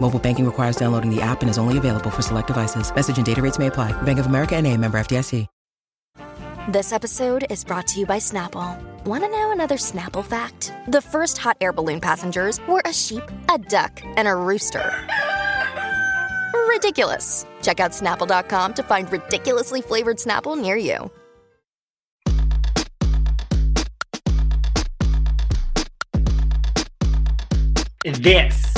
Mobile banking requires downloading the app and is only available for select devices. Message and data rates may apply. Bank of America and a member FDIC. This episode is brought to you by Snapple. Want to know another Snapple fact? The first hot air balloon passengers were a sheep, a duck, and a rooster. Ridiculous. Check out snapple.com to find ridiculously flavored Snapple near you. This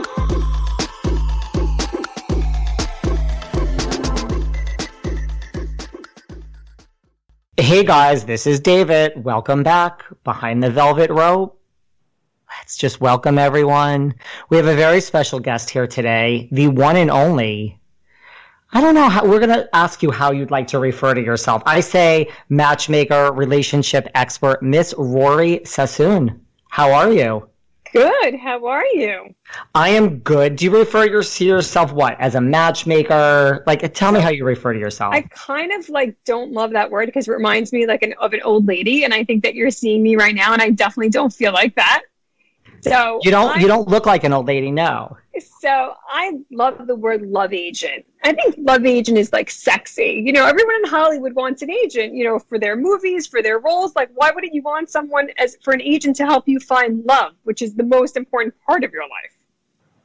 Hey guys, this is David. Welcome back behind the velvet rope. Let's just welcome everyone. We have a very special guest here today, the one and only. I don't know how we're going to ask you how you'd like to refer to yourself. I say matchmaker, relationship expert, Miss Rori Sassoon. How are you? Good. How are you? I am good. Do you refer your, to yourself what as a matchmaker? Like, tell me how you refer to yourself. I kind of like don't love that word because it reminds me like an, of an old lady, and I think that you're seeing me right now, and I definitely don't feel like that. So you don't I, you don't look like an old lady, no. So I love the word love agent. I think love agent is like sexy. You know, everyone in Hollywood wants an agent, you know, for their movies, for their roles. Like why wouldn't you want someone as for an agent to help you find love, which is the most important part of your life?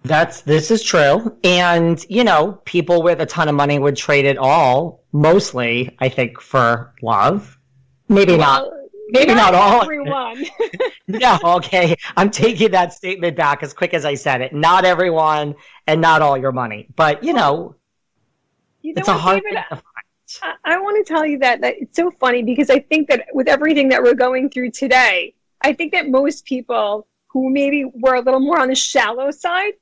That's this is true. And, you know, people with a ton of money would trade it all, mostly, I think, for love. Maybe well, not maybe not, not all. Everyone. no, okay. I'm taking that statement back as quick as I said it. Not everyone and not all your money. But, you know, you know it's a hard David, thing to find. I, I want to tell you that, that it's so funny because I think that with everything that we're going through today, I think that most people who maybe were a little more on the shallow side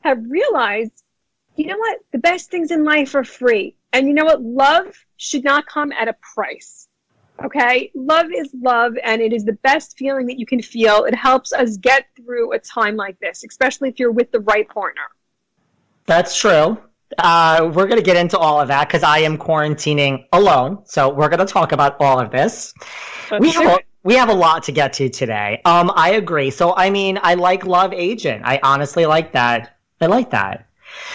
have realized, you know what? The best things in life are free. And you know what? Love should not come at a price. Okay. Love is love, and it is the best feeling that you can feel. It helps us get through a time like this, especially if you're with the right partner. That's true. Uh, we're going to get into all of that because I am quarantining alone. So we're going to talk about all of this. Let's we have, a, we have a lot to get to today. Um, I agree. So, I mean, I like Love Agent. I honestly like that. I like that.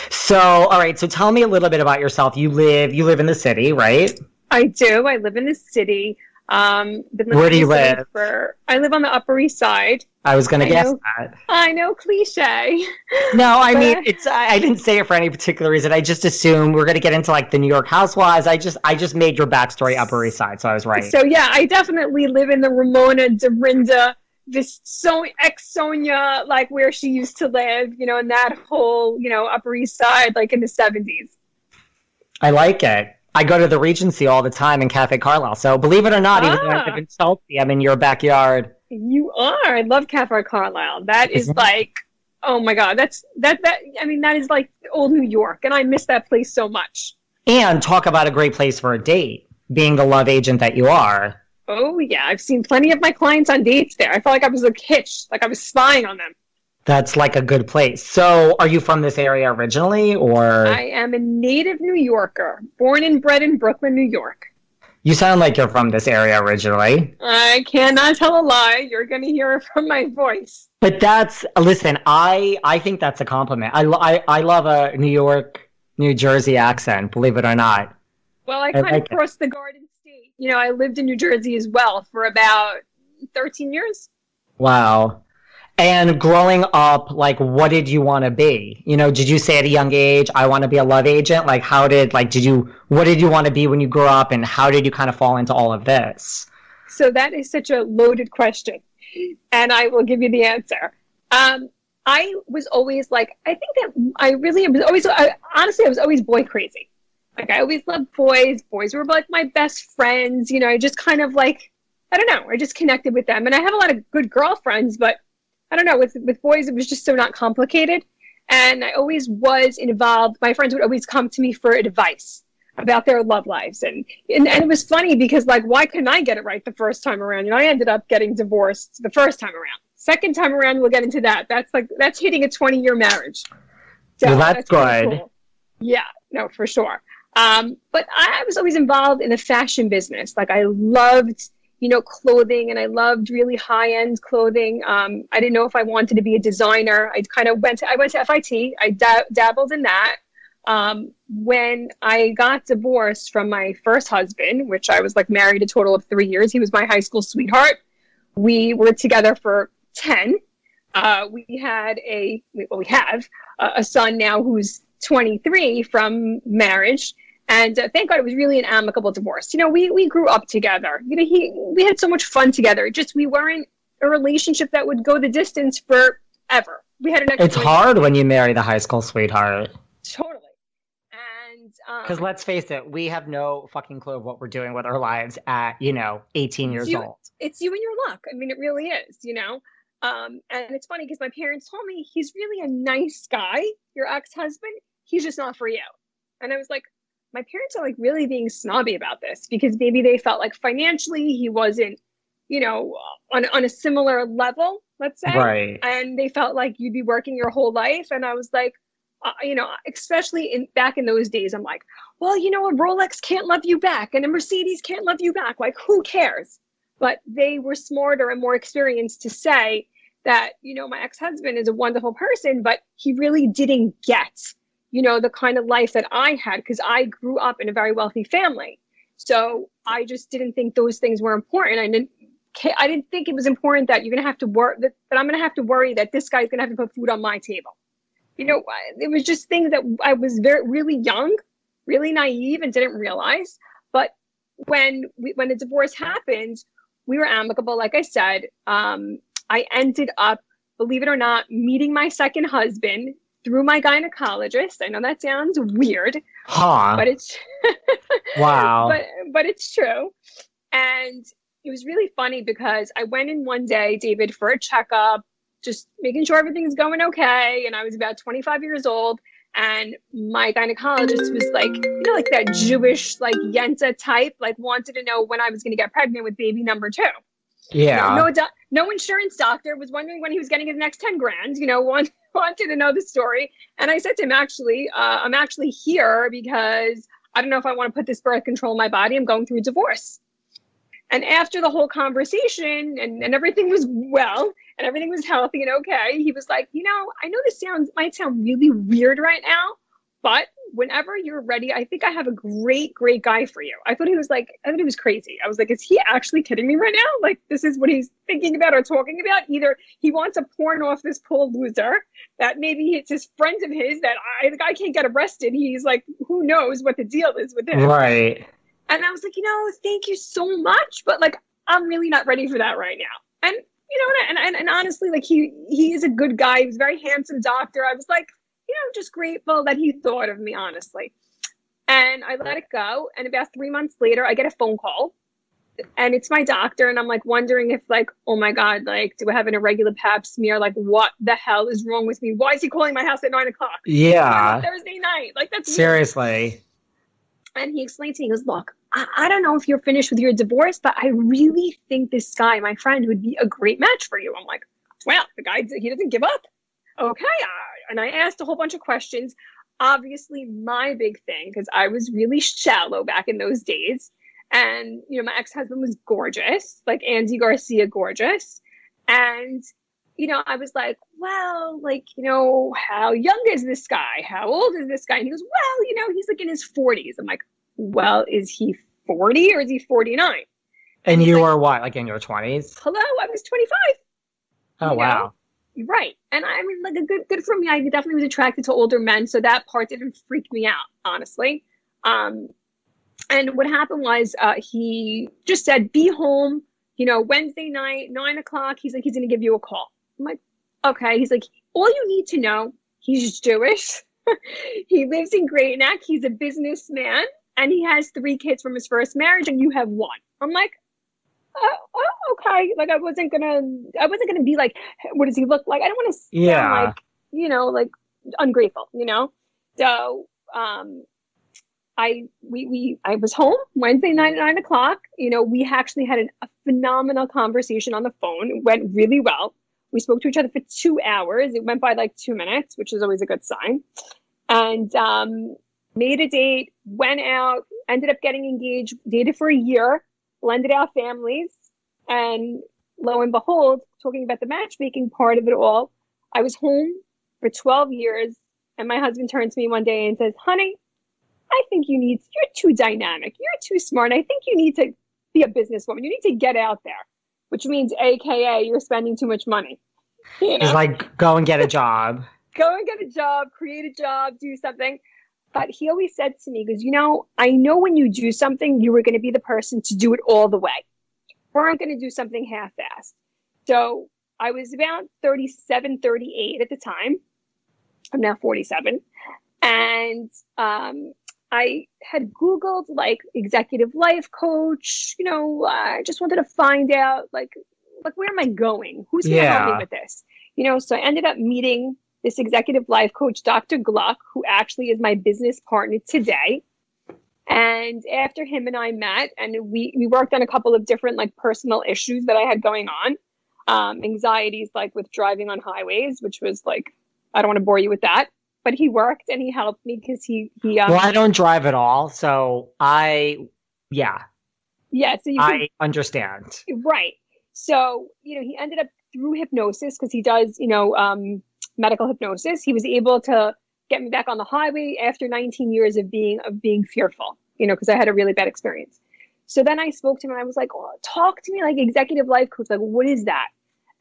So, all right. So tell me a little bit about yourself. You live, you live in the city, right? I do. I live in the city. Um, Where do you live? For, I live on the Upper East Side. I was going to guess know. that. I know, cliche. No, I But- mean, it's, I, I didn't say it for any particular reason. I just assume we're going to get into like the New York Housewives. I just, I just made your backstory Upper East Side. So I was right. So yeah, I definitely live in the Ramona, Dorinda, this so ex Sonja, like where she used to live, you know, in that whole, you know, Upper East Side, like in the seventies. I like it. I go to the Regency all the time in Cafe Carlyle. So believe it or not, even though I Ah. live in Chelsea, I'm in your backyard. You are. I love Cafe Carlyle. That is it? like, oh my god, that's that that. I mean, that is like old New York, and I miss that place so much. And talk about a great place for a date, being the love agent that you are. Oh yeah, I've seen plenty of my clients on dates there. I felt like I was like hitched, like I was spying on them. That's like a good place. So are you from this area originally or I am a native New Yorker, born and bred in Brooklyn, New York. you sound like you're from this area originally? I cannot tell a lie. You're going to hear it from my voice. But that's listen, I I think that's a compliment. I I, I love a New York, New Jersey accent, believe it or not. Well, I kind like of crossed the Garden State. You know, I lived in New Jersey as well for about 13 years. Wow. And growing up, like, what did you want to be? You know, did you say at a young age, I want to be a love agent? Like, how did, like, did you, what did you want to be when you grew up and how did you kind of fall into all of this? So that is such a loaded question. And I will give you the answer. Um, I was always like, I think that I really was always, I, honestly, I was always boy crazy. Like, I always loved boys. Boys were like my best friends. You know, I just kind of like, I don't know, I just connected with them. And I have a lot of good girlfriends, but I don't know, with, with boys, it was just so not complicated. And I always was involved. My friends would always come to me for advice about their love lives. And, and, and it was funny because, like, why couldn't I get it right the first time around? You know, I ended up getting divorced the first time around. Second time around, we'll get into that. That's like, that's hitting a 20 year marriage. So well, that's, that's good. Cool. Yeah, no, for sure. Um, but I was always involved in the fashion business. Like, I loved you know, clothing and I loved really high end clothing. Um, I didn't know if I wanted to be a designer. I kind of went to, I went to FIT. I dab- dabbled in that. Um, when I got divorced from my first husband, which I was like married a total of three years, he was my high school sweetheart. We were together for 10. Uh, we had a, well, we have a, a son now who's 23 from marriage and uh, thank God it was really an amicable divorce. You know, we we grew up together. You know, he we had so much fun together. Just we weren't a relationship that would go the distance forever. We had an. It's hard when you marry the high school sweetheart. Totally. And because um, let's face it, we have no fucking clue of what we're doing with our lives at you know 18 years you, old. It's you and your luck. I mean, it really is. You know. Um, and it's funny because my parents told me he's really a nice guy, your ex-husband. He's just not for you. And I was like, my parents are like really being snobby about this because maybe they felt like financially he wasn't, you know, on on a similar level, let's say. Right. And they felt like you'd be working your whole life. And I was like, uh, you know, especially in back in those days, I'm like, well, you know, a Rolex can't love you back and a Mercedes can't love you back. Like, who cares? But they were smarter and more experienced to say that, you know, my ex husband is a wonderful person, but he really didn't get you know, the kind of life that I had because I grew up in a very wealthy family. So I just didn't think those things were important. I didn't I didn't think it was important that you're going to have to work that, that I'm going to have to worry that this guy's going to have to put food on my table. You know, it was just things that I was very really young, really naive and didn't realize. But when we, when the divorce happened, we were amicable like I said. Um, I ended up believe it or not meeting my second husband through my gynecologist. I know that sounds weird, huh? But it's wow. But but it's true, and it was really funny because I went in one day, David, for a checkup, just making sure everything's going okay, and I was about 25 years old. And my gynecologist was like, you know, like that Jewish, like Yenta type, like wanted to know when I was going to get pregnant with baby number two. Yeah. No, no, no insurance doctor was wondering when he was getting his next 10 grand, you know, one wanted to know the story. And I said to him, actually, uh, I'm actually here because I don't know if I want to put this birth control in my body. I'm going through a divorce. And after the whole conversation and, and everything was well and everything was healthy and okay, he was like, you know, I know this sounds might sound really weird right now, but whenever you're ready, I think I have a great, great guy for you. I thought he was like, I thought he was crazy. I was like, is he actually kidding me right now? Like, this is what he's thinking about or talking about. Either he wants to porn off this poor loser that maybe it's his friends of his that I, the guy can't get arrested. He's like, who knows what the deal is with him. Right. And I was like, you know, thank you so much. But like, I'm really not ready for that right now. And, you know, and, and, and honestly, like he, he is a good guy. He was a very handsome doctor. I was like, you know, just grateful that he thought of me, honestly. And I let it go. And about three months later, I get a phone call and it's my doctor. And I'm like wondering if, like, oh my God, like, do I have an irregular pap smear? Like, what the hell is wrong with me? Why is he calling my house at nine o'clock? Yeah. Thursday night. Like, that's seriously. And he explained to me, he goes, look, I, I don't know if you're finished with your divorce, but I really think this guy, my friend, would be a great match for you. I'm like, well, the guy, he doesn't give up. Okay. And I asked a whole bunch of questions. Obviously, my big thing, because I was really shallow back in those days. And, you know, my ex husband was gorgeous, like Andy Garcia gorgeous. And, you know, I was like, well, like, you know, how young is this guy? How old is this guy? And he goes, well, you know, he's like in his 40s. I'm like, well, is he 40 or is he 49? And you like, were what, like in your 20s? Hello, I was 25. Oh, wow. Know? Right. And I mean, like, a good, good for me. I definitely was attracted to older men. So that part didn't freak me out, honestly. Um, and what happened was uh, he just said, be home, you know, Wednesday night, nine o'clock. He's like, he's going to give you a call. I'm like, okay. He's like, all you need to know, he's Jewish. he lives in Great Neck. He's a businessman and he has three kids from his first marriage and you have one. I'm like, oh, oh, okay. Like I wasn't gonna, I wasn't gonna be like, what does he look like? I don't want to yeah. like, you know, like ungrateful, you know? So, um, I we we I was home Wednesday night at nine o'clock. You know, we actually had an, a phenomenal conversation on the phone. It went really well. We spoke to each other for two hours. It went by like two minutes, which is always a good sign. And um, made a date, went out, ended up getting engaged, dated for a year, blended our families, and lo and behold, talking about the matchmaking part of it all, I was home for 12 years, and my husband turns to me one day and says, Honey, I think you need, you're too dynamic. You're too smart. I think you need to be a businesswoman. You need to get out there, which means, AKA, you're spending too much money. You know? It's like, go and get a job. go and get a job, create a job, do something. But he always said to me, because, you know, I know when you do something, you were going to be the person to do it all the way. We aren't going to do something half assed. So I was about 37, 38 at the time. I'm now 47. And um, I had Googled like executive life coach. You know, I just wanted to find out like, like where am I going? Who's going to yeah. help me with this? You know, so I ended up meeting this executive life coach, Dr. Gluck, who actually is my business partner today. And after him and I met, and we we worked on a couple of different like personal issues that I had going on, um, anxieties like with driving on highways, which was like I don't want to bore you with that but he worked and he helped me because he he. Um, well, I don't drive at all, so I, yeah, yeah. So you I understand, right? So you know, he ended up through hypnosis because he does, you know, um, medical hypnosis. He was able to get me back on the highway after 19 years of being of being fearful, you know, because I had a really bad experience. So then I spoke to him and I was like, oh, talk to me like executive life coach. Like, what is that?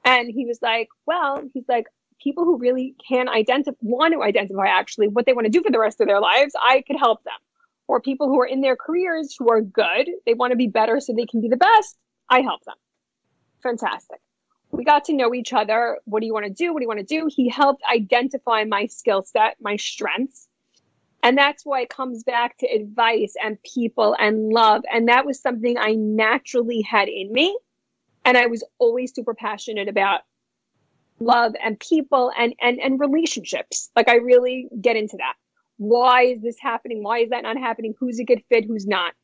And he was like, well, he's like, people who really can identify, want to identify actually what they want to do for the rest of their lives, I could help them. Or people who are in their careers who are good, they want to be better so they can be the best, I help them. Fantastic. We got to know each other. What do you want to do? What do you want to do? He helped identify my skill set, my strengths. And that's why it comes back to advice and people and love. And that was something I naturally had in me. And I was always super passionate about love and people and and and relationships like i really get into that why is this happening why is that not happening who's a good fit who's not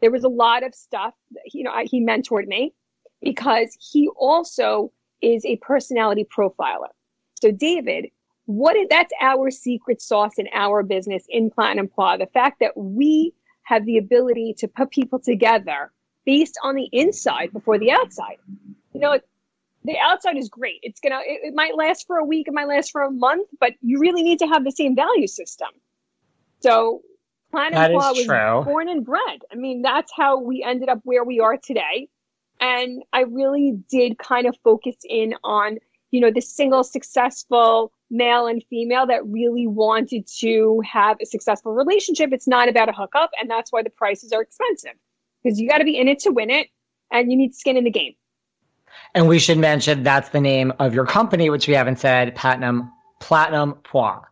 there was a lot of stuff you know I, he mentored me because he also is a personality profiler so david what is that's our secret sauce in our business in platinum Poire the fact that we have the ability to put people together based on the inside before the outside you know the outside is great. It's gonna it, it, might last for a week, it might last for a month, but you really need to have the same value system. So Planet Pla was true. born and bred. I mean, that's how we ended up where we are today. And I really did kind of focus in on, you know, the single successful male and female that really wanted to have a successful relationship. It's not about a hookup, and that's why the prices are expensive. Because you got to be in it to win it, and you need skin in the game. And we should mention that's the name of your company, which we haven't said, Platinum Platinum Poire.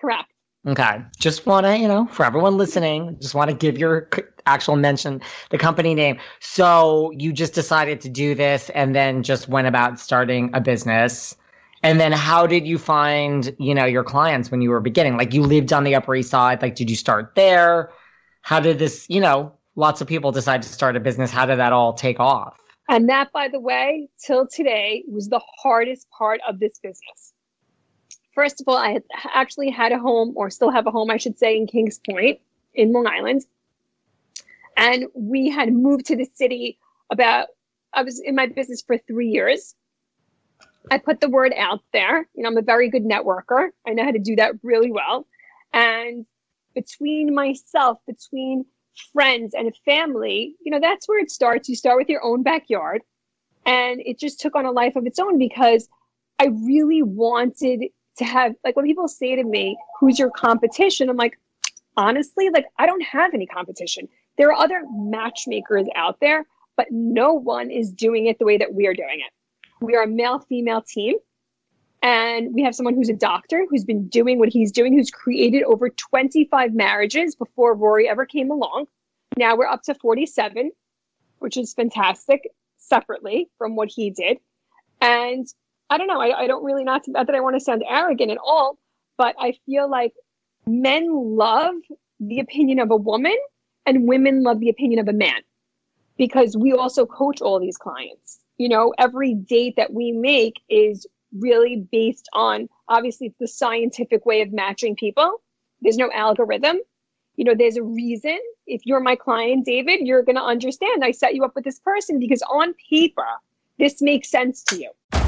Correct. Okay. Just want to, you know, for everyone listening, just want to give your actual mention the company name. So you just decided to do this and then just went about starting a business. And then how did you find, you know, your clients when you were beginning? Like you lived on the Upper East Side. Like, did you start there? How did this, you know, lots of people decide to start a business. How did that all take off? And that, by the way, till today was the hardest part of this business. First of all, I actually had a home, or still have a home, I should say, in Kings Point in Long Island. And we had moved to the city about, I was in my business for three years. I put the word out there. You know, I'm a very good networker. I know how to do that really well. And between myself, between friends and family, you know, that's where it starts. You start with your own backyard. And it just took on a life of its own because I really wanted to have, like, when people say to me, who's your competition? I'm like, honestly, like, I don't have any competition. There are other matchmakers out there, but no one is doing it the way that we are doing it. We are a male female team. And we have someone who's a doctor who's been doing what he's doing, who's created over 25 marriages before Rori ever came along. Now we're up to 47, which is fantastic separately from what he did. And I don't know, I, I don't really, not, not that I want to sound arrogant at all, but I feel like men love the opinion of a woman and women love the opinion of a man because we also coach all these clients. You know, every date that we make is really based on obviously the scientific way of matching people. There's no algorithm. You know, there's a reason. If you're my client, David, you're going to understand I set you up with this person because on paper, this makes sense to you.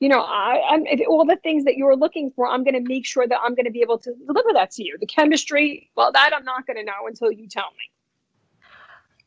you know, I, I'm all the things that you're looking for. I'm going to make sure that I'm going to be able to deliver that to you. The chemistry, well, that I'm not going to know until you tell me.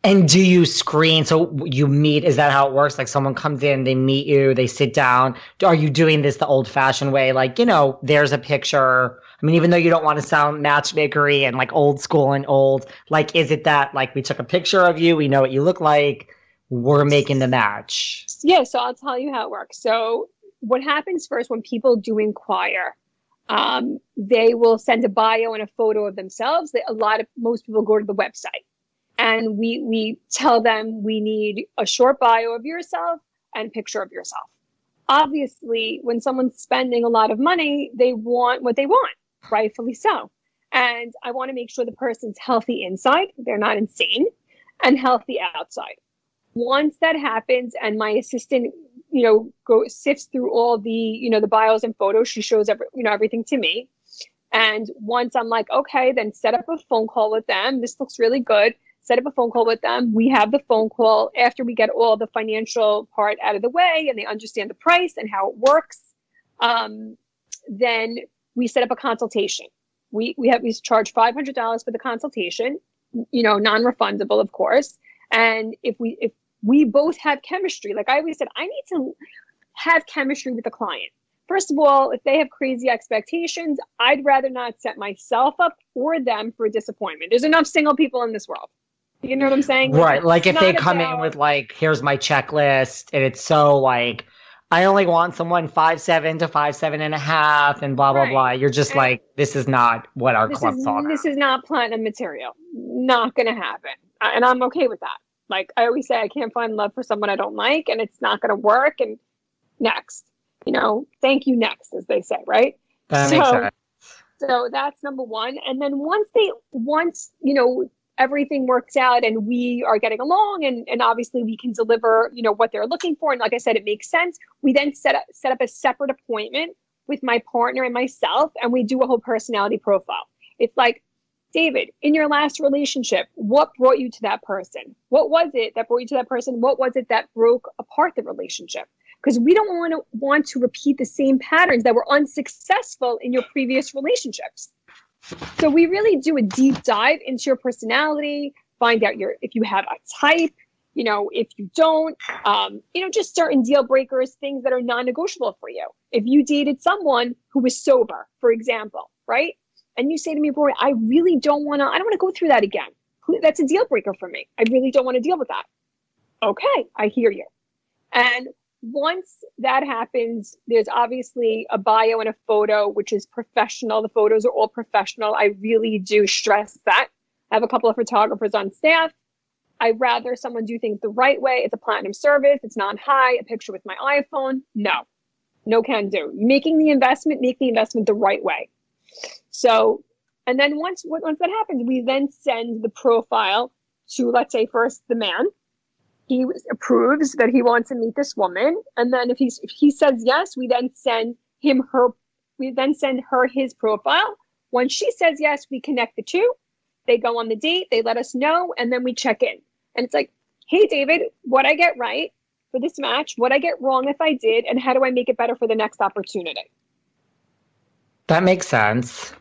And do you screen? So you meet? Is that how it works? Like someone comes in, they meet you, they sit down. Are you doing this the old-fashioned way? Like you know, there's a picture. I mean, even though you don't want to sound matchmakery and like old school and old, like is it that like we took a picture of you, we know what you look like, we're making the match? Yeah. So I'll tell you how it works. So what happens first when people do inquire, um, they will send a bio and a photo of themselves. They, a lot of most people go to the website, and we we tell them we need a short bio of yourself and picture of yourself. Obviously, when someone's spending a lot of money, they want what they want, rightfully so. And I want to make sure the person's healthy inside, they're not insane, and healthy outside. Once that happens, and my assistant you know, go sifts through all the, you know, the bios and photos. She shows every, you know, everything to me. And once I'm like, okay, then set up a phone call with them. This looks really good. Set up a phone call with them. We have the phone call after we get all the financial part out of the way and they understand the price and how it works. Um, then we set up a consultation. We we have we charge five hundred dollars for the consultation, you know, non-refundable, of course. And if we if we both have chemistry. Like I always said, I need to have chemistry with the client. First of all, if they have crazy expectations, I'd rather not set myself up or them for disappointment. There's enough single people in this world. You know what I'm saying? Right. Like, if they come about... in with like, here's my checklist, and it's so like, I only want someone five seven to five seven and a half, and blah blah right. blah. You're just and like, this is not what our club's all about. This is not platinum material. Not gonna happen, and I'm okay with that. Like I always say, I can't find love for someone I don't like, and it's not going to work. And next, you know, thank you next, as they say, right? That so, makes sense. So that's number one. And then once they, once you know, everything works out and we are getting along and, and obviously we can deliver you know what they're looking for and like i said it makes sense we then set up set up a separate appointment with my partner and myself and we do a whole personality profile it's like David, in your last relationship, what brought you to that person? What was it that brought you to that person? What was it that broke apart the relationship? Because we don't want to want to repeat the same patterns that were unsuccessful in your previous relationships. So we really do a deep dive into your personality, find out your if you have a type, you know, if you don't, um, you know, just certain deal breakers, things that are non-negotiable for you. If you dated someone who was sober, for example, right? And you say to me, Rori, I really don't want to, I don't want to go through that again. that's a deal breaker for me. I really don't want to deal with that. Okay, I hear you. And once that happens, there's obviously a bio and a photo, which is professional. The photos are all professional. I really do stress that. I have a couple of photographers on staff. I'd rather someone do things the right way. It's a platinum service. It's not high. A picture with my iPhone. No, no can do. Making the investment, make the investment the right way. So, and then once once that happens, we then send the profile to let's say first the man. He approves that he wants to meet this woman. And then if he's if he says yes we then send him her we then send her his profile. Once she says yes we connect the two. They go on the date. They let us know. And then we check in. And it's like hey david what i get right for this match? What i get wrong if i did? And how do i make it better for the next opportunity that makes sense.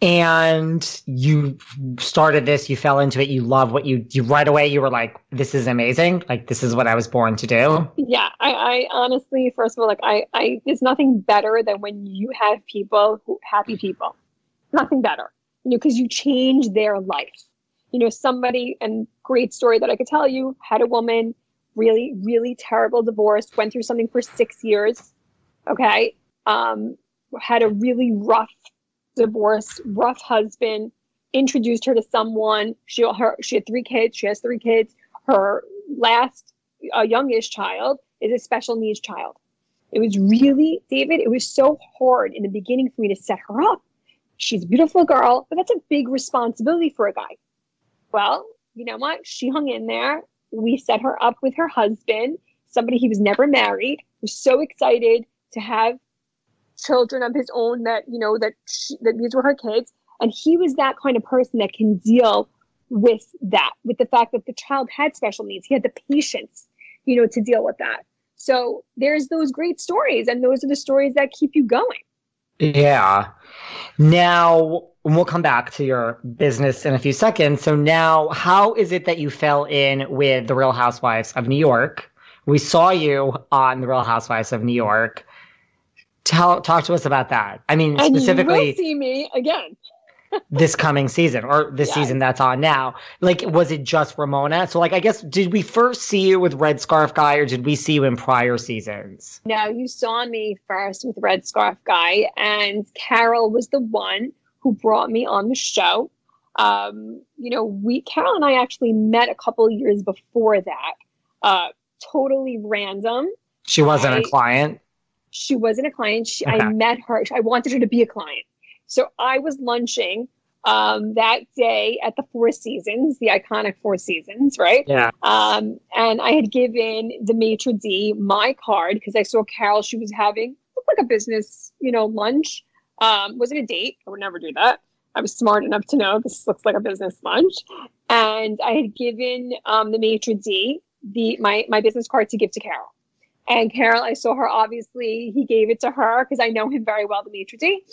And you started this you fell into it you love what you you right away you were like this is amazing. Like this is what i was born to do. Yeah i, I honestly first of all like I, I there's nothing better than when you have people who happy people. Nothing better. You know because you change their life. You know somebody and great story that i could tell you had a woman really really terrible divorce went through something for six years okay? Um had a really rough divorce, rough husband, introduced her to someone. She her she had three kids. She has three kids. Her last uh, youngest child is a special needs child. It was really David. It was so hard in the beginning for me to set her up. She's a beautiful girl, but that's a big responsibility for a guy. Well, you know what? She hung in there. We set her up with her husband, somebody he was never married. Was so excited to have children of his own that you know that she, that these were her kids. And he was that kind of person that can deal with that with the fact that the child had special needs. He had the patience you know to deal with that. So there's those great stories and those are the stories that keep you going. Yeah. Now we'll come back to your business in a few seconds. So now how is it that you fell in with the real housewives of new york? We saw you on the real housewives of new york tell talk to us about that. I mean, and specifically, see me again this coming season or this yes. season that's on now. Like, was it just Ramona? So, like, I guess did we first see you with Red Scarf Guy, or did we see you in prior seasons? No, you saw me first with Red Scarf Guy, and Carol was the one who brought me on the show. Um, you know, we Carol and I actually met a couple years before that. Uh, totally random. She wasn't I, a client. She wasn't a client. She, okay. I met her. I wanted her to be a client. So I was lunching um, that day at the Four Seasons, the iconic Four Seasons, right? Yeah. Um, and I had given the maitre d my card because I saw Carol. She was having looked like a business, you know, lunch. Um, was it a date? I would never do that. I was smart enough to know this looks like a business lunch, and I had given um, the maitre d the my my business card to give to Carol. And Carol, I saw her obviously, he gave it to her because I know him very well, the maitre d.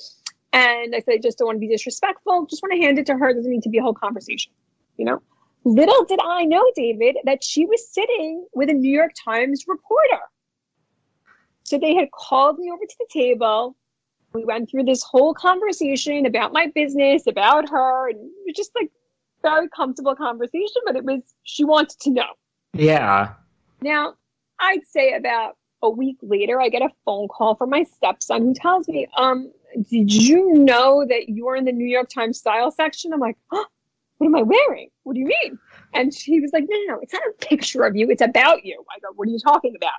And I said, I just don't want to be disrespectful. Just want to hand it to her. It doesn't need to be a whole conversation, you know? Little did I know, David, that she was sitting with a New York Times reporter. So they had called me over to the table. We went through this whole conversation about my business, about her, and it was just like very comfortable conversation, but it was she wanted to know. Yeah. Now, I'd say about a week later, I get a phone call from my stepson who tells me, um, did you know that you're in the New York Times style section? I'm like, huh, what am I wearing? What do you mean? And she was like, no, no, no, it's not a picture of you. It's about you. I go, what are you talking about?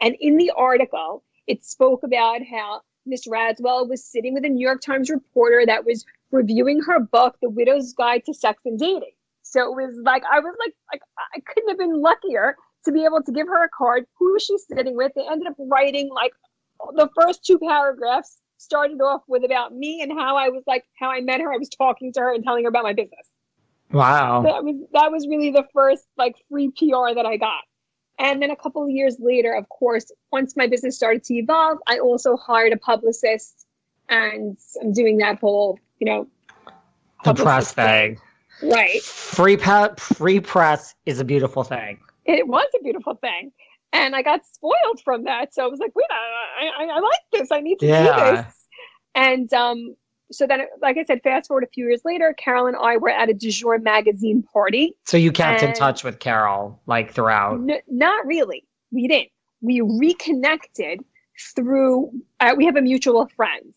And in the article, it spoke about how Miss Radziwill was sitting with a New York Times reporter that was reviewing her book, The Widow's Guide to Sex and Dating. So it was like I was like, like I couldn't have been luckier to be able to give her a card. Who she's sitting with? They ended up writing like the first two paragraphs started off with about me and how I was like how I met her. I was talking to her and telling her about my business. Wow. That was that was really the first like free PR that I got. And then a couple of years later, of course, once my business started to evolve, I also hired a publicist and I'm doing that whole, you know, the press thing. Right. Free pe- free press is a beautiful thing it was a beautiful thing. And I got spoiled from that. So I was like, wait, I, I, I like this. I need to yeah. do this. And um, so then, like I said, fast forward a few years later, Carol and I were at a Du Jour magazine party. So you kept in touch with Carol like throughout. N- not really. We didn't. We reconnected through, uh, we have a mutual friend.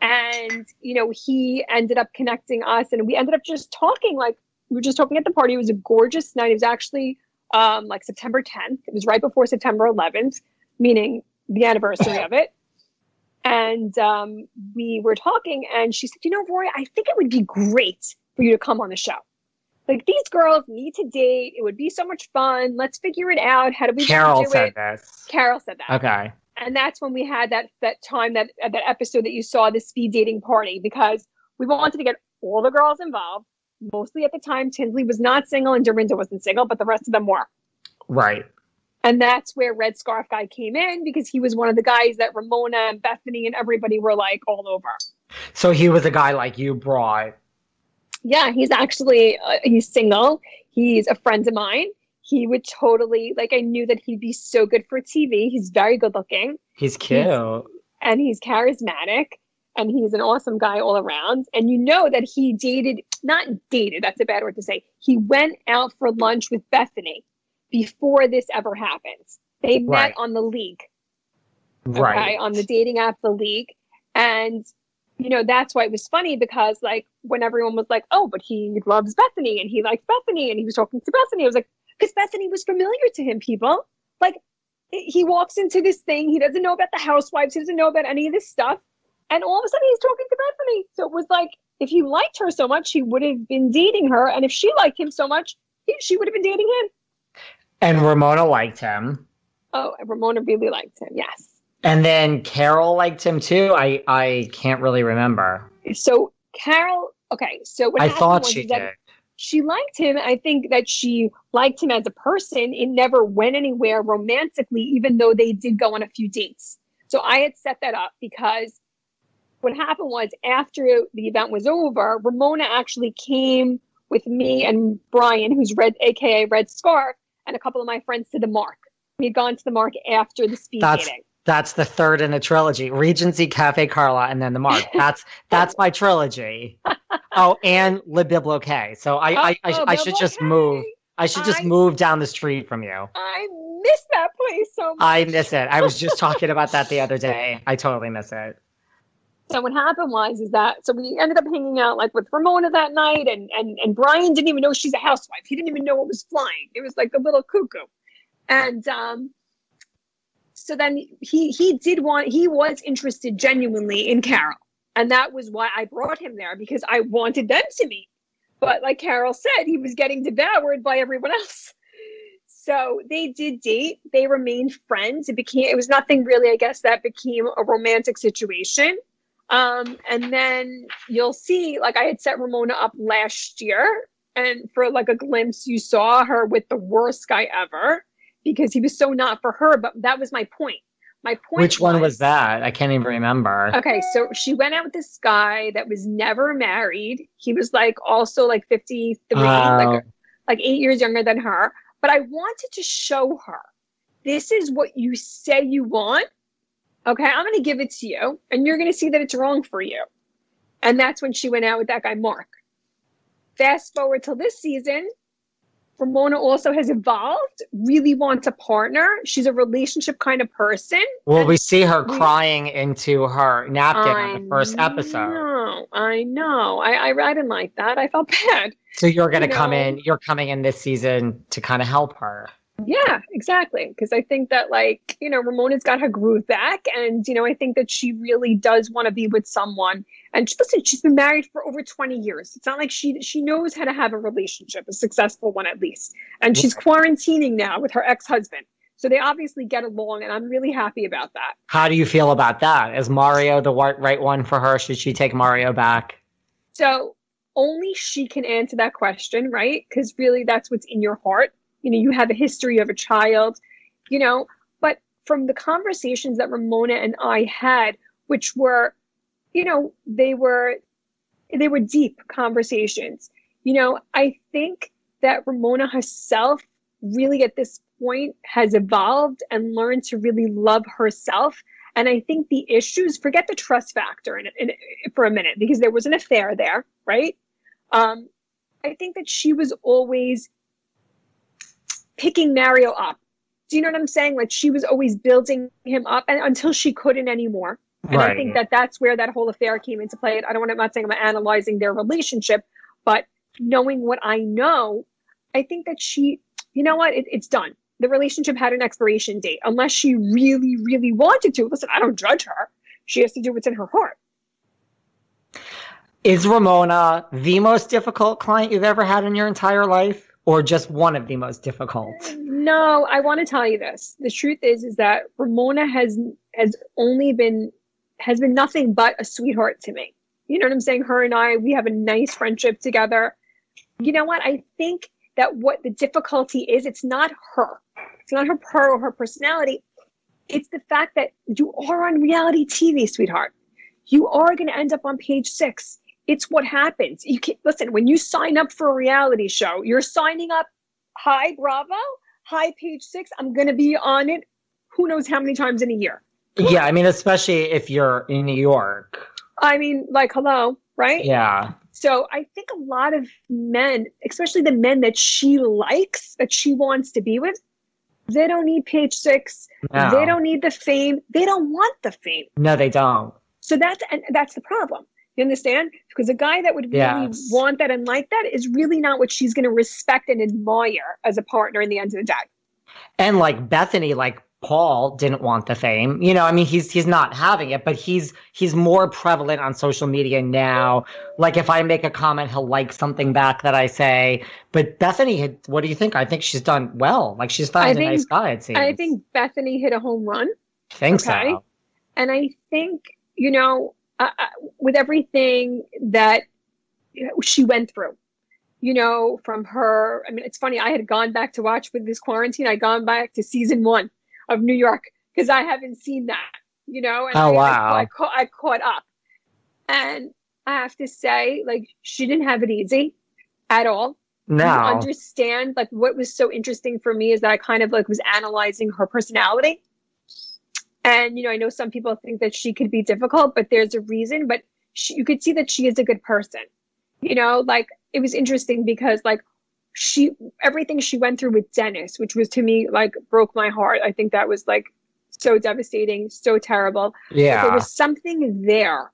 And, you know, he ended up connecting us and we ended up just talking like, we were just talking at the party. It was a gorgeous night. It was actually um, like September 10th. It was right before September 11th, meaning the anniversary of it. And um, we were talking, and she said, You know, Roy, I think it would be great for you to come on the show. Like, these girls need to date. It would be so much fun. Let's figure it out. How do we Carol do said it? this. Carol said that Okay. and that's when we had that that time that that episode that you saw the speed dating party because we wanted to get all the girls involved mostly at the time tinsley was not single and dorinda wasn't single but the rest of them were. Right. and that's where red scarf guy came in because he was one of the guys that ramona and bethany and everybody were like all over. So he was a guy like you brought. yeah he's actually uh, he's single. He's a friend of mine. He would totally like i knew that he'd be so good for tv he's very good looking. He's cute. and he's charismatic and he's an awesome guy all around. And you know that he dated, not dated, that's a bad word to say. He went out for lunch with Bethany before this ever happened. They met Right. on the league, right. okay, on the dating app, the league. And, you know, that's why it was funny because, like, when everyone was like, oh, but he loves Bethany and he likes Bethany and he was talking to Bethany, I was like, because Bethany was familiar to him, people. Like, he walks into this thing. He doesn't know about the housewives. He doesn't know about any of this stuff. And all of a sudden, he's talking to Bethany. So it was like, if he liked her so much, he would have been dating her. And if she liked him so much, he, she would have been dating him. And Ramona liked him. Oh, and Ramona really liked him. Yes. And then Carol liked him too. I I can't really remember. So Carol, okay. So I thought she did. She liked him. I think that she liked him as a person. It never went anywhere romantically, even though they did go on a few dates. So I had set that up because what happened was after the event was over, Ramona actually came with me and Brian, who's red, aka Red Scarf, and a couple of my friends to the Mark. We had gone to the Mark after the speed That's dating. that's the third in the trilogy. Regency, Cafe Carlyle, and then the Mark. That's that's my trilogy. Oh, and Le Bilboquet. So I I, I, Oh, I should just move. I should just I- move down the street from you. I miss that place so much. I miss it. I was just talking about that the other day. I totally miss it. So what happened was is that so we ended up hanging out like with Ramona that night and and and Brian didn't even know she's a housewife. He didn't even know what was flying. It was like a little cuckoo. And um so then he he did want he was interested genuinely in Carol. And that was why I brought him there because I wanted them to meet. But like Carol said, he was getting devoured by everyone else. So they did date. They remained friends. It became it was nothing really, I guess, that became a romantic situation. Um, and then you'll see, like I had set Ramona up last year, and for like a glimpse, you saw her with the worst guy ever because he was so not for her. But that was my point. My point. Which one was that? I can't even remember. Okay, so she went out with this guy that was never married. He was like also like 53, Oh. like like eight years younger than her. But I wanted to show her this is what you say you want. Okay, I'm going to give it to you, and you're going to see that it's wrong for you. And that's when she went out with that guy, Mark. Fast forward till this season, Ramona also has evolved, really wants a partner. She's a relationship kind of person. Well, we see her we- crying into her napkin on the first episode. know, I know. I, I, I didn't like that. I felt bad. So you're gonna You come know. in. You're coming in this season to kind of help her. Yeah, exactly. Because I think that, like, you know, Ramona's got her groove back. And, you know, I think that she really does want to be with someone. And she- listen, she's been married for over 20 years. It's not like she she knows how to have a relationship, a successful one at least. And she's quarantining now with her ex husband. So they obviously get along. And I'm really happy about that. How do you feel about that? Is Mario the right one for her? Should she take Mario back? So only she can answer that question, right? Because really that's what's in your heart. You know, you have a history of a child, you know, but from the conversations that Ramona and I had, which were, you know, they were they were deep conversations. You know, I think that Ramona herself really at this point has evolved and learned to really love herself And I think the issues, forget the trust factor in, in, for a minute, because there was an affair there, right? Um, I think that she was always picking Mario up. Do you know what I'm saying? Like she was always building him up and, until she couldn't anymore. And right. I think that that's where that whole affair came into play. I don't want to, I'm not saying I'm analyzing their relationship, but knowing what I know, I think that she, you know what, it, it's done. The relationship had an expiration date, unless she really, really wanted to. Listen, I don't judge her. She has to do what's in her heart. Is Ramona the most difficult client you've ever had in your entire life, or just one of the most difficult? No, I want to tell you this. The truth is, is that Ramona has has only been has been nothing but a sweetheart to me. You know what I'm saying? Her and I, we have a nice friendship together. You know what? I think that what the difficulty is, it's not her. It's not her her or her personality. It's the fact that you are on reality TV, sweetheart. You are going to end up on page six. It's what happens. You can listen when you sign up for a reality show. You're signing up. Hi, Bravo. Hi, page six. I'm going to be on it. Who knows how many times in a year? Yeah, I mean, especially if you're in New York. I mean, like, hello, right? Yeah. So I think a lot of men, especially the men that she likes, that she wants to be with, they don't need page six. No. They don't need the fame. They don't want the fame. No, they don't. So that's and that's the problem. You understand? Because a guy that would really yes. want that and like that is really not what she's going to respect and admire as a partner in the end of the day. And like Bethenny, like Paul didn't want the fame. You know, I mean, he's he's not having it, but he's he's more prevalent on social media now. Like if I make a comment, he'll like something back that I say. But Bethenny, had, what do you think? I think she's done well. Like she's found a nice guy. It seems. I think Bethenny hit a home run. I think okay? so. And I think you know, uh, with everything that she went through, you know, from her. I mean, it's funny. I had gone back to watch with this quarantine. I gone back to season one of New York because I haven't seen that, you know. And oh I, wow! I, I, caught, I caught up, and I have to say, like, she didn't have it easy at all. No. You understand, like, what was so interesting for me is that I kind of like was analyzing her personality. And you know, I know some people think that she could be difficult, but there's a reason. But she, you could see that she is a good person. You know, like it was interesting because like she everything she went through with Dennis, which was to me like broke my heart. I think that was like so devastating, so terrible. Yeah. But there was something there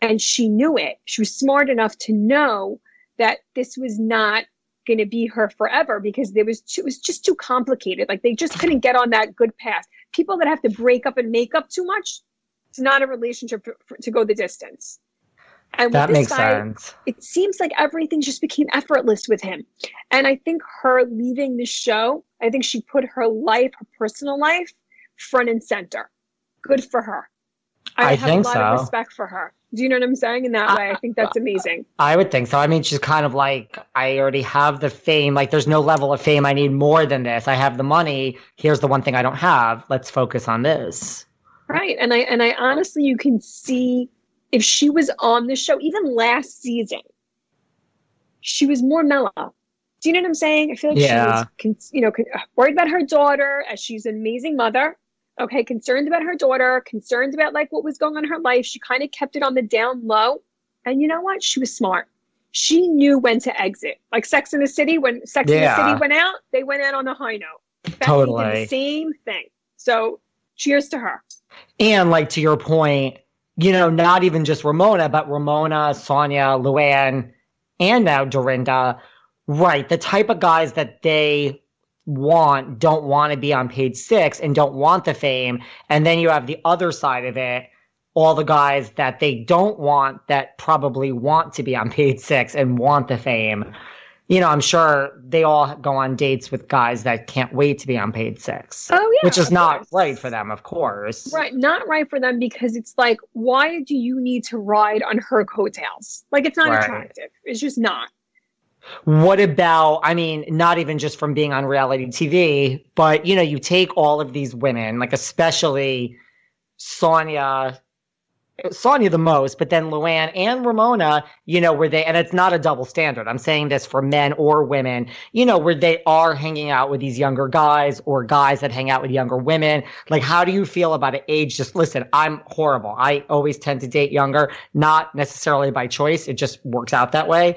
and she knew it. She was smart enough to know that this was not going to be her forever because there was too, it was just too complicated. Like they just couldn't get on that good path. People that have to break up and make up too much, it's not a relationship for, for, to go the distance. And that makes guy, sense. It seems like everything just became effortless with him. And I think her leaving the show, I think she put her life, her personal life, front and center. Good for her. I, I have think a lot so. of respect for her. Do you know what I'm saying? In that way, I think that's amazing. I would think so. I mean, she's kind of like, I already have the fame. Like, there's no level of fame. I need more than this. I have the money. Here's the one thing I don't have. Let's focus on this. Right. And I and I honestly, you can see if she was on the show, even last season, she was more mellow. Do you know what I'm saying? I feel like yeah. she was, you know, worried about her daughter as she's an amazing mother. Okay, concerned about her daughter, concerned about like what was going on in her life. She kind of kept it on the down low. And you know what? She was smart. She knew when to exit. Like Sex in the City, when Sex yeah. in the City went out, they went out on a high note. Totally. Did the same thing. So cheers to her. And like to your point, you know, not even just Ramona, but Ramona, Sonja, Luann, and now Dorinda. Right. The type of guys that they want don't want to be on page six and don't want the fame. And then you have the other side of it, all the guys that they don't want that probably want to be on page six and want the fame you know, I'm sure they all go on dates with guys that can't wait to be on page six. Oh, yeah. Which is not course. right for them, of course. Right. Not right for them because it's like, why do you need to ride on her coattails? Like, it's not right. attractive. It's just not. What about, I mean, not even just from being on reality TV, but, you know, you take all of these women, like especially Sonja, Sonja the most, but then Luann and Ramona, you know, where they, and it's not a double standard. I'm saying this for men or women, you know, where they are hanging out with these younger guys or guys that hang out with younger women. Like, how do you feel about an age? Just listen, I'm horrible. I always tend to date younger, not necessarily by choice. It just works out that way.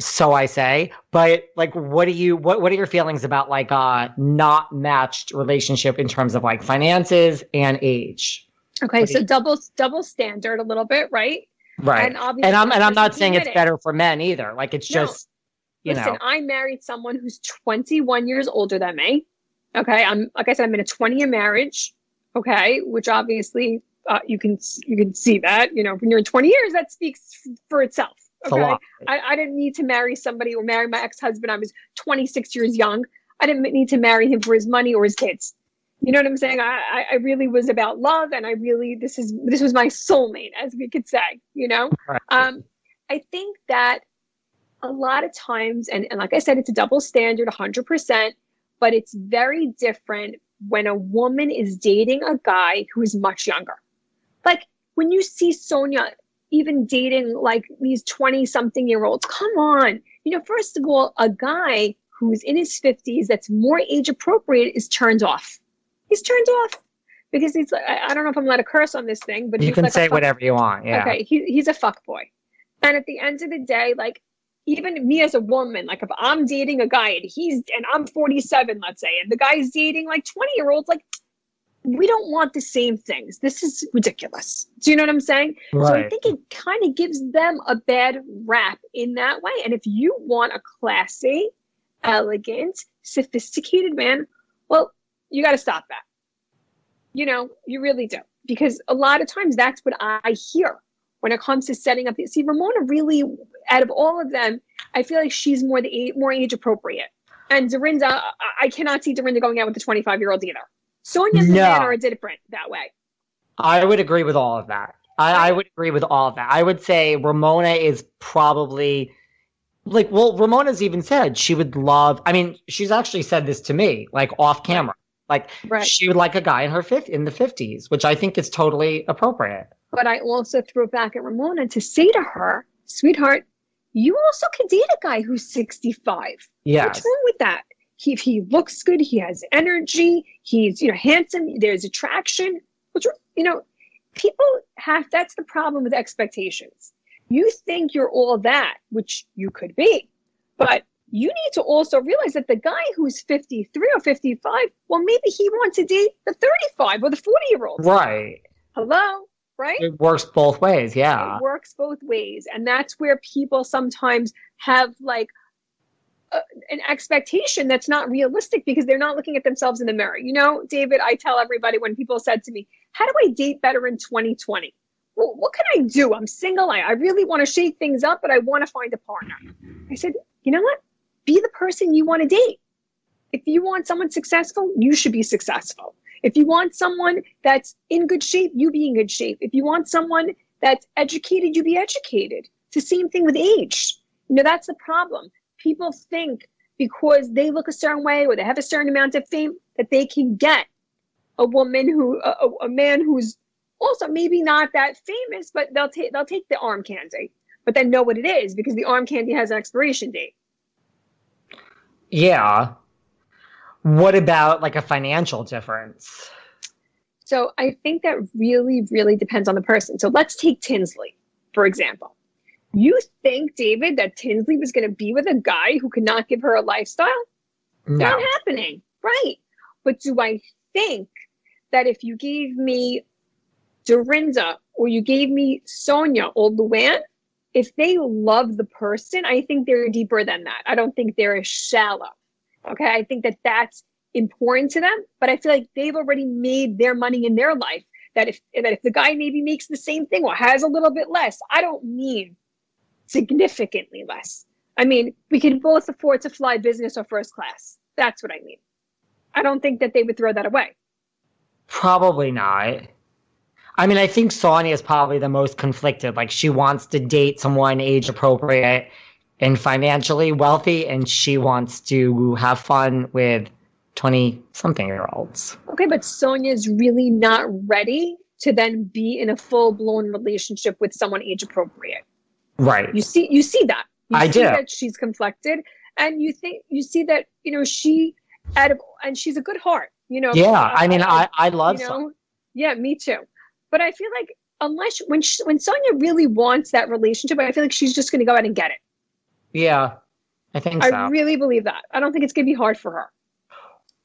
So I say, but like, what do you, what, what are your feelings about like a not matched relationship in terms of like finances and age? Okay, so double double standard a little bit, right? Right. And, obviously and I'm and I'm not saying it's better for men either. Like it's no. just you Listen, know. I married someone who's 21 years older than me. Okay, I'm like I said, I'm in a 20 year marriage. Okay, which obviously uh, you can you can see that you know when you're in 20 years that speaks for itself. Okay, I, I didn't need to marry somebody or marry my ex husband. I was 26 years young. I didn't need to marry him for his money or his kids. You know what I'm saying? I, I really was about love, and I really this is this was my soulmate, as we could say. You know, right. um, I think that a lot of times, and, and like I said, it's a double standard, 100 percent, but it's very different when a woman is dating a guy who is much younger. Like when you see Sonja even dating like these 20 something year olds, come on. You know, first of all, a guy who's in his 50s that's more age appropriate is turned off he's turned off because he's like, I don't know if I'm allowed to curse on this thing, but you can like say whatever you want. Yeah. Okay. He, he's a fuck boy. And at the end of the day, like even me as a woman, like if I'm dating a guy and he's, and I'm 47, let's say, and the guy's dating like 20 year olds, like we don't want the same things. This is ridiculous. Do you know what I'm saying? Right. So I think it kind of gives them a bad rap in that way. And if you want a classy, elegant, sophisticated man, well, you got to stop that. You know, you really do. Because a lot of times that's what I hear when it comes to setting up. See, Ramona really, out of all of them, I feel like she's more the more age appropriate. And Dorinda, I cannot see Dorinda going out with a 25 year old either. Sonja and no. man are different that way. I would agree with all of that. I, I, would agree with all of that. I would say Ramona is probably like, well, Ramona's even said she would love. I mean, she's actually said this to me, like off camera. Like right. she would like a guy in her fifth in the fifties, which I think is totally appropriate. But I also threw it back at Ramona to say to her, sweetheart, you also can date a guy who's 65. Yeah. What's wrong with that? He, if he looks good, he has energy, he's you know handsome, there's attraction. Which you know, people have that's the problem with expectations. You think you're all that, which you could be, but you need to also realize that the guy who's 53 or 55, well, maybe he wants to date the 35 or the 40 year old. Right. Hello? Right? It works both ways. Yeah. It works both ways. And that's where people sometimes have like an expectation that's not realistic because they're not looking at themselves in the mirror. You know, David, I tell everybody when people said to me, How do I date better in 2020? Well, what can I do? I'm single. I, I really want to shake things up, but I want to find a partner. I said, You know what? be the person you want to date. If you want someone successful, you should be successful. If you want someone that's in good shape, you be in good shape. If you want someone that's educated, you be educated. It's the same thing with age. You know, that's the problem. People think because they look a certain way or they have a certain amount of fame that they can get a woman who a, a man who's also maybe not that famous, but they'll take they'll take the arm candy, but then know what it is because the arm candy has an expiration date. Yeah. What about like a financial difference? So I think that really, really depends on the person. So let's take Tinsley, for example. You think, David, that Tinsley was going to be with a guy who could not give her a lifestyle? No. Not happening. Right. But do I think that if you gave me Dorinda or you gave me Sonja or Luann, if they love the person, I think they're deeper than that. I don't think they're shallow. Okay. I think that that's important to them, but I feel like they've already made their money in their life. That if that if the guy maybe makes the same thing or has a little bit less, I don't mean significantly less. I mean, we can both afford to fly business or first class. That's what I mean. I don't think that they would throw that away. Probably not. I mean, I think Sonja is probably the most conflicted. Like, she wants to date someone age appropriate and financially wealthy, and she wants to have fun with 20 something year olds. Okay, but Sonja is really not ready to then be in a full blown relationship with someone age appropriate. Right. You see, you see that. You I see do. that she's conflicted, and you think you see that you know she out of and she's a good heart. You know. Yeah. Uh, I mean, I, I love you know, yeah, me too. But I feel like unless when she, when Sonja really wants that relationship, I feel like she's just going to go out and get it. Yeah. I think so. I really believe that. I don't think it's going to be hard for her.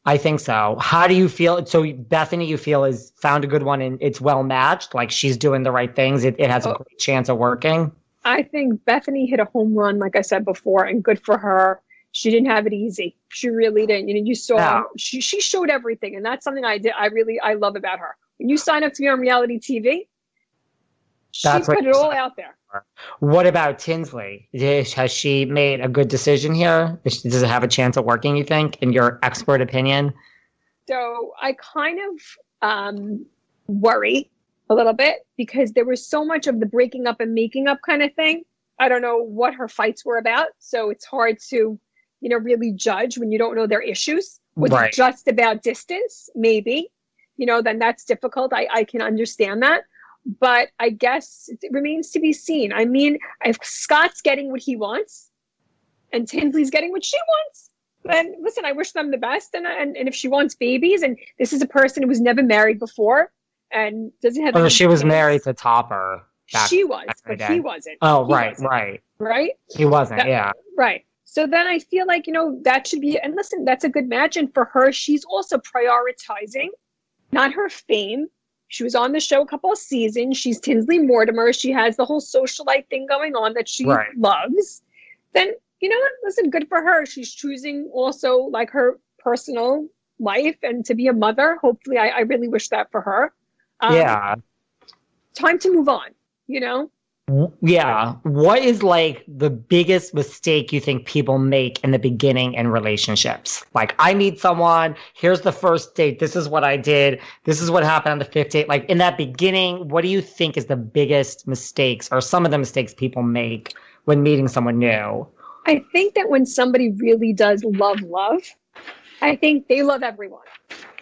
I think so. How do you feel? So Bethenny, you feel is found a good one and it's well matched. Like she's doing the right things. It, it has a Oh. great chance of working. I think Bethenny hit a home run, like I said before, and good for her. She didn't have it easy. She really didn't. You know, you saw No. she she showed everything, and that's something I did. I really I love about her. When you sign up to be on reality TV, she That's what put it all out there. What about Tinsley? Has she made a good decision here? Does it have a chance of working? You think, in your expert opinion? So I kind of um, worry a little bit because there was so much of the breaking up and making up kind of thing. I don't know what her fights were about, so it's hard to, you know, really judge when you don't know their issues. Was Right. it just about distance? Maybe, you know, then that's difficult. I, I can understand that. But I guess it remains to be seen. I mean, if Scott's getting what he wants and Tinsley's getting what she wants, then listen, I wish them the best. And, and, and if she wants babies, and this is a person who was never married before and doesn't have Oh, she was kids. married to Topper. back- She was, but he wasn't. Oh, He right, wasn't, right. right. He wasn't. That- yeah. Right. So then I feel like, you know, that should be, and listen, that's a good match. And for her, she's also prioritizing not her fame. She was on the show a couple of seasons. She's Tinsley Mortimer. She has the whole socialite thing going on that she Right. loves. Then, you know what? Listen, good for her. She's choosing also like her personal life and to be a mother. Hopefully, I, I really wish that for her. Um, yeah. Time to move on, you know? Yeah. What is like the biggest mistake you think people make in the beginning in relationships? Like, I meet someone, here's the first date, this is what I did, this is what happened on the fifth date. Like, in that beginning, what do you think is the biggest mistakes or some of the mistakes people make when meeting someone new? I think that when somebody really does love love, I think they love everyone.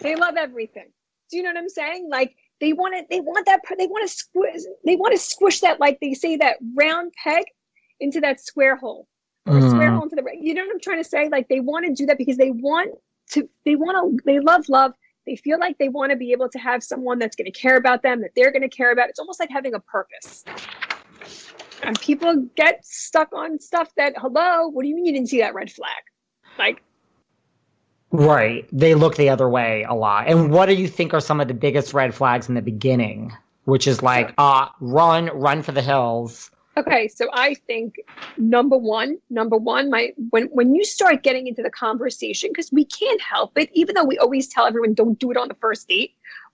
They love everything. Do you know what I'm saying? Like they want it. They want that. They want to squish. They want to squish that, like they say, that round peg into that square hole, or a square mm. hole into the. You know what I'm trying to say? Like they want to do that because they want to. They want to. They love love. They feel like they want to be able to have someone that's going to care about them, that they're going to care about. It's almost like having a purpose. And people get stuck on stuff that, hello, what do you mean you didn't see that red flag? Like, Right. They look the other way a lot. And what do you think are some of the biggest red flags in the beginning? Which is like, uh, run, run for the hills. okay, so I think number one, number one, my when when you start getting into the conversation, because we can't help it, even though we always tell everyone don't do it on the first date,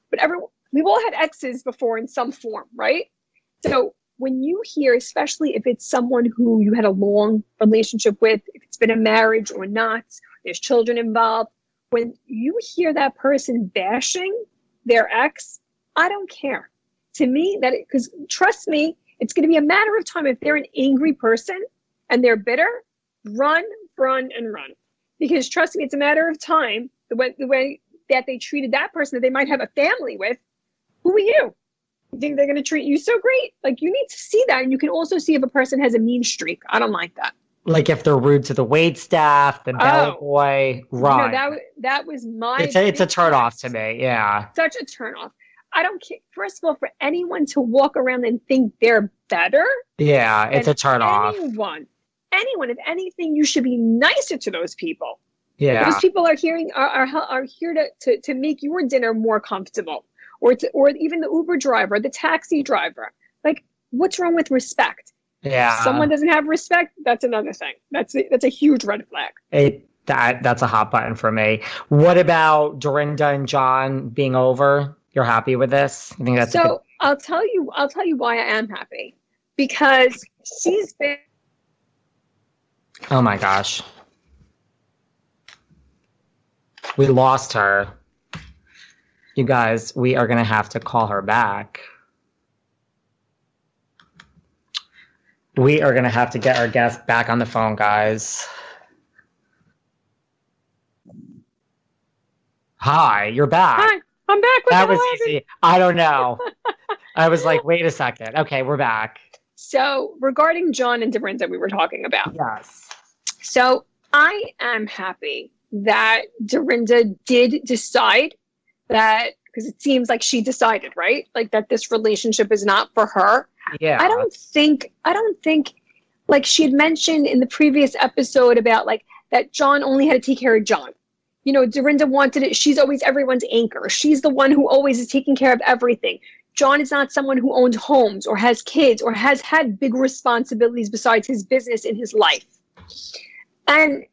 but everyone we've all had exes before in some form, right? So when you hear, especially if it's someone who you had a long relationship with, if it's been a marriage or not, there's children involved, when you hear that person bashing their ex, I don't care. To me, that because trust me, it's going to be a matter of time if they're an angry person and they're bitter, run, run, and run. Because trust me, it's a matter of time the way the way that they treated that person that they might have a family with. Who are you? You think they're going to treat you so great? Like you need to see that, and you can also see if a person has a mean streak. I don't like that. Like if they're rude to the wait staff, the bellboy, Oh. Run. that wa- that was my. it's a, it's a big turn off to me. Yeah. Such a turn off. I don't care. First of all, for anyone to walk around and think they're better, Yeah. It's a than turn off. Anyone, anyone. If anything, you should be nicer to those people. Yeah. Those people are hearing are are, are here to, to to make your dinner more comfortable, or to, or even the Uber driver, the taxi driver. Like, what's wrong with respect? Yeah. Someone doesn't have respect. That's another thing. That's a, that's a huge red flag. It that that's a hot button for me. What about Dorinda and John being over? You're happy with this? I think that's so I'll tell you. I'll tell you why I am happy, because she's been oh my gosh. We lost her. You guys, we are gonna have to call her back. We are gonna have to get our guest back on the phone, guys. Hi, you're back. Hi, I'm back with that was husband. easy. I don't know. I was like, wait a second. Okay, we're back. So, regarding John and Dorinda, we were talking about. Yes. So, I am happy that Dorinda did decide that because it seems like she decided, right? Like that this relationship is not for her. Yeah. I don't think I don't think like she had mentioned in the previous episode about like that John only had to take care of John. You know, Dorinda wanted it. She's always everyone's anchor. She's the one who always is taking care of everything. John is not someone who owns homes or has kids or has had big responsibilities besides his business in his life. And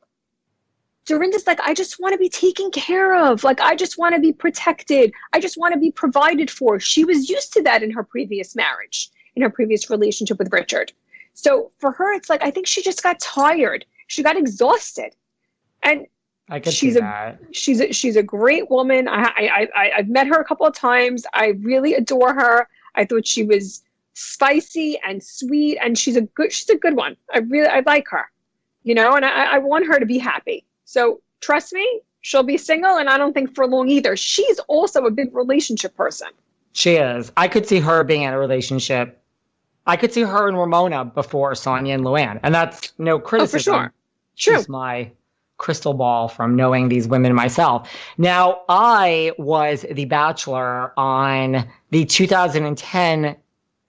Dorinda's like, I just want to be taken care of. Like, I just want to be protected. I just want to be provided for. She was used to that in her previous marriage, in her previous relationship with Richard. So for her, it's like, I think she just got tired. She got exhausted. And I could she's see a that. she's a, she's a great woman. I, I I I've met her a couple of times. I really adore her. I thought she was spicy and sweet, and she's a good she's a good one. I really I like her, you know, and I I want her to be happy. So trust me, she'll be single, and I don't think for long either. She's also a big relationship person. She is. I could see her being in a relationship. I could see her and Ramona before Sonja and Luann. And that's no criticism. Oh, for sure. True. Just my crystal ball from knowing these women myself. Now, I was the bachelor on the 2010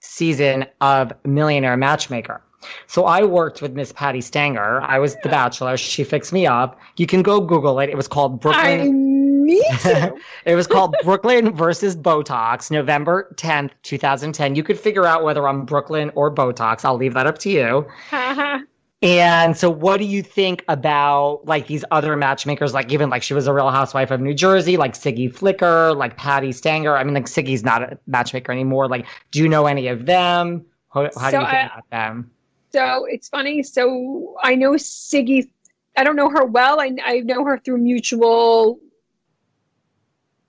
season of Millionaire Matchmaker. So I worked with Miss Patti Stanger. I was the bachelor. She fixed me up. You can go Google it. It was called Brooklyn. I me too. it was called Brooklyn versus Botox, November 10th, 2010. You could figure out whether I'm Brooklyn or Botox. I'll leave that up to you. And so, what do you think about like these other matchmakers? Like, even like she was a Real Housewife of New Jersey, like Siggy Flicker, like Patti Stanger. I mean, like Siggy's not a matchmaker anymore. Like, do you know any of them? How, how do you think I- about them? So it's funny. So I know Siggy. I don't know her well. I, I know her through mutual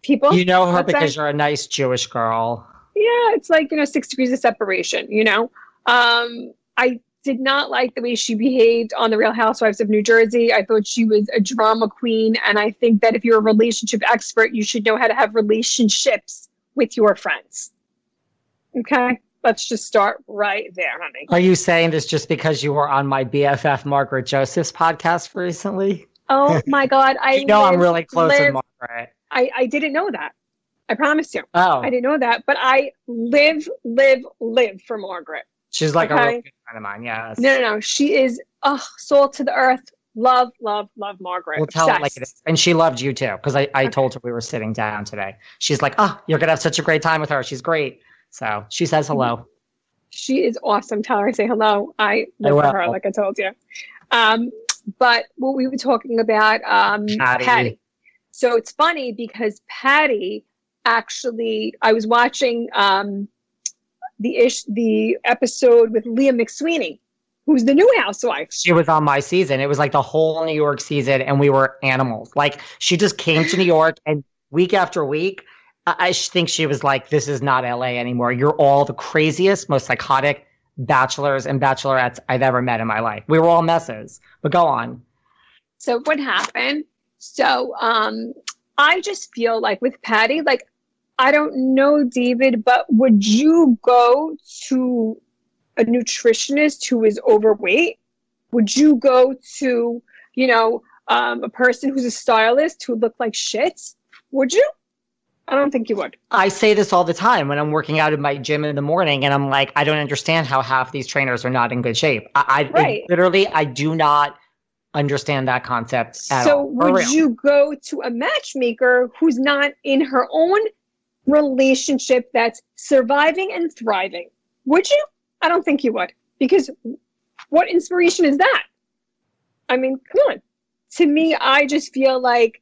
people. You know her because you're a nice Jewish girl. yeah, it's like you know six degrees of separation. You know, um, I did not like the way she behaved on the Real Housewives of New Jersey. I thought she was a drama queen, and I think that if you're a relationship expert, you should know how to have relationships with your friends. Okay, let's just start right there, honey. Are you saying this just because you were on my BFF Margaret Josephs' podcast recently? Oh my God, I you know I'm really close live- with Margaret. I, I didn't know that. I promise you. Oh, I didn't know that, but I live, live, live for Margaret. she's like a real good friend of mine. Yes. No, no, no. She is oh, soul to the earth. Love, love, love Margaret. We'll tell it like it is. And she loved you too, because I, I told her we were sitting down today. She's like, oh, you're going to have such a great time with her. She's great. So she says hello. She is awesome. Tell her I say hello. I love her, like I told you. Um, but what we were talking about, um, Patti. Patti. So it's funny because Patti actually, I was watching um, the ish the episode with Leah McSweeney, who's the new housewife. She was on my season. It was like the whole New York season, and we were animals. Like she just came to New York, and week after week, I, I think she was like, "This is not LA anymore. You're all the craziest, most psychotic bachelors and bachelorettes I've ever met in my life. We were all messes." But go on. So what happened? So um I just feel like with Patti, like I don't know David, but would you go to a nutritionist who is overweight? Would you go to, you know, um, a person who's a stylist who looked like shit? Would you? I don't think you would. I say this all the time when I'm working out in my gym in the morning, and I'm like, I don't understand how half these trainers are not in good shape. I, I Right. literally, I do not understand that concept at so all. Would you go to a matchmaker who's not in her own relationship that's surviving and thriving? Would you? I don't think you would because what inspiration is that? I mean come on. To me i just feel like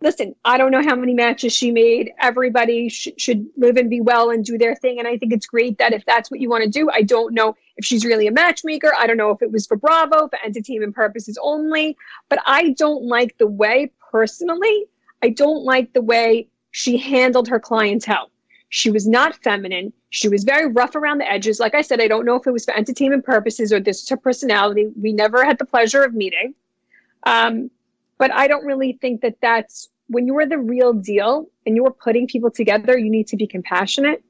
listen i don't know how many matches she made. Everybody sh- should live and be well and do their thing. And i think it's great that if that's what you want to do i don't know if she's really a matchmaker. I don't know if it was for bravo for entertainment purposes only. But i don't like the way personally i don't like the way she handled her clientele. She was not feminine. She was very rough around the edges. Like i said i don't know if it was for entertainment purposes or this is her personality. We never had the pleasure of meeting. Um, but I don't really think that that's when you are the real deal and you are putting people together, you need to be compassionate.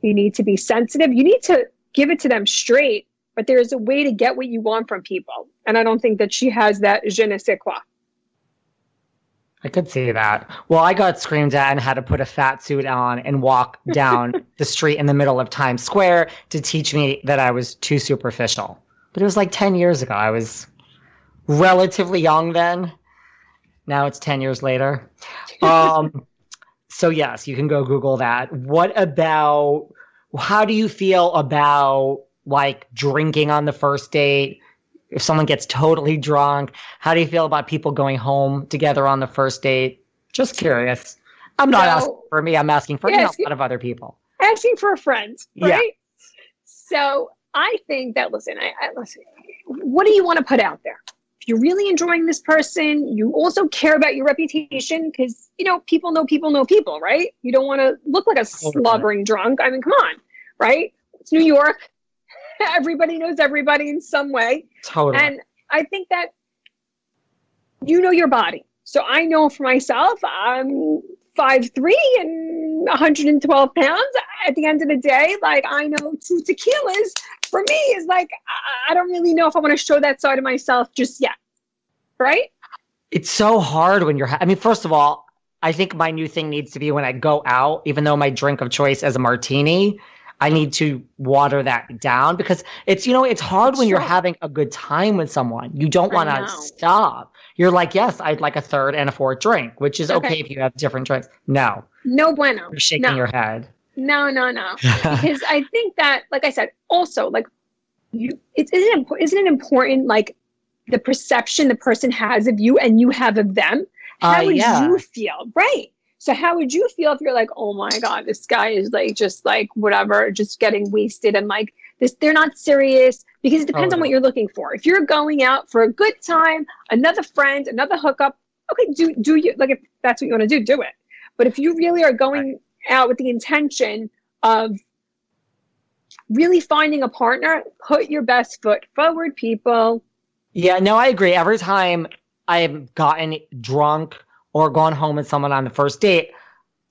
You need to be sensitive. You need to give it to them straight, but there is a way to get what you want from people. And I don't think that she has that je ne sais quoi. I could see that. Well, I got screamed at and had to put a fat suit on and walk down the street in the middle of Times Square to teach me that I was too superficial. But it was like 10 years ago. I was relatively young then. Now it's 10 years later. Um, so, yes, you can go Google that. What about how do you feel about like drinking on the first date? If someone gets totally drunk, how do you feel about people going home together on the first date? Just curious. I'm not No. asking for me. I'm asking for know, a lot of other people. Asking for a friend, Yeah. right? So I think that listen, I, I listen. What do you want to put out there? If you're really enjoying this person, you also care about your reputation because you know people know people know people, right? You don't want to look like a slobbering drunk. I mean, come on, right? It's New York. Everybody knows everybody in some way. Totally. And I think that you know your body. So I know for myself, I'm five three and 112 pounds. At the end of the day, like I know two tequilas for me is like I, I don't really know if I want to show that side of myself just yet. Right? it's so hard when you're ha- i mean first of all i think my new thing needs to be when i go out even though my drink of choice is a martini i need to water that down because it's you know it's hard when you're having a good time with someone you don't want to stop you're like yes i'd like a third and a fourth drink which is okay, Okay. if you have different drinks no No bueno. you're shaking no. your head No, no, no. because I think that, like I said, also like you, it's isn't it, isn't it important like the perception the person has of you and you have of them? How Uh, would yeah. you feel, right? So how would you feel if you're like, oh my god, this guy is like just like whatever, just getting wasted and like this? They're not serious because it depends on what you're looking for. If you're going out for a good time, another friend, another hookup, okay, do do you like if that's what you want to do, do it. But if you really are going out with the intention of really finding a partner, put your best foot forward, people. Yeah, no, I agree. Every time I've gotten drunk or gone home with someone on the first date,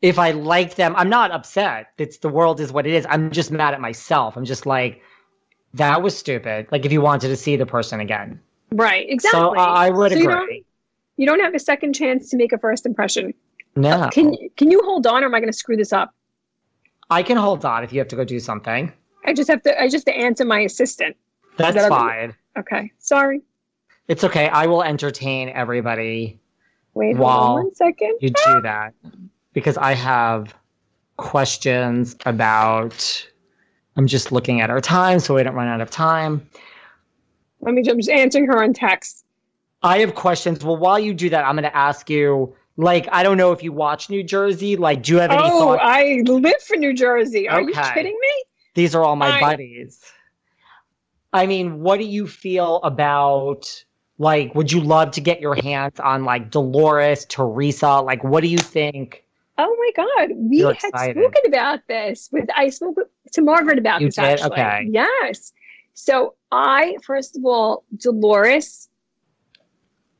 if I like them, I'm not upset. It's the world is what it is. I'm just mad at myself. I'm just like, that was stupid. Like if you wanted to see the person again. Right, exactly. So uh, I would So you don't- agree. You don't have a second chance to make a first impression. No, uh, Can can you hold on or am I going to screw this up? I can hold on if you have to go do something. I just have to I just have to answer my assistant. That's that fine. Okay. Sorry. It's okay. I will entertain everybody. Wait, hold on one second. You do that because I have questions about. I'm just looking at our time so we don't run out of time. Let me I'm just answering her on text. I have questions. Well, while you do that, I'm going to ask you. Like, I don't know if you watch New Jersey. Like, do you have any Oh, thoughts? I live for New Jersey. Are you kidding me? These are all my I- buddies. I mean, what do you feel about? Like, would you love to get your hands on like Dolores, Teresa? Like, what do you think? Oh my God, we You're had excited. spoken about this with I spoke to Margaret about You this did? actually. Okay. Yes. So I first of all, Dolores,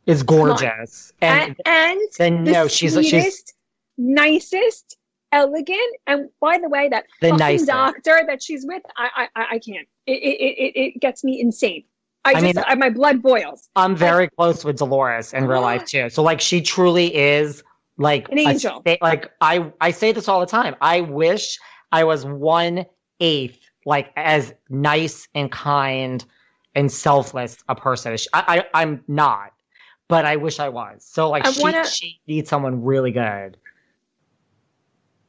Is gorgeous, and and, and then the no, she's she's sweetest, nicest, elegant, and by the way, that The fucking nicest. doctor that she's with, I I I I can't. It it it, it gets me insane. I, I just mean- I, my blood boils. I'm very close with Dolores in real life too. So like she truly is like An angel. sta- like I I say this all the time. I wish I was one eighth like as nice and kind and selfless a person. as I, I I'm not, but I wish I was. So like I she wanna- she needs someone really good.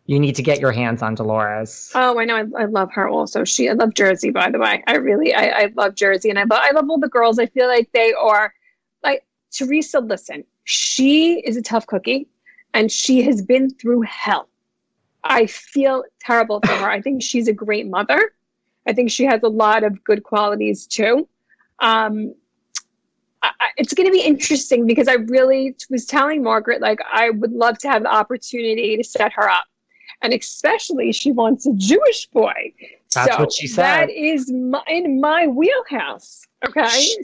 You need to get your hands on Dolores. Oh, I know. I, I love her also. She, I love Jersey, by the way. I really, I, I love Jersey, and I love, I love all the girls. I feel like they are, like Teresa. Listen, she is a tough cookie, and she has been through hell. I feel terrible for her. I think she's a great mother. I think she has a lot of good qualities too. Um, it's going to be interesting because I really was telling Margaret like I would love to have the opportunity to set her up and especially she wants a Jewish boy. That's so what she said. That is my, in my wheelhouse. Okay,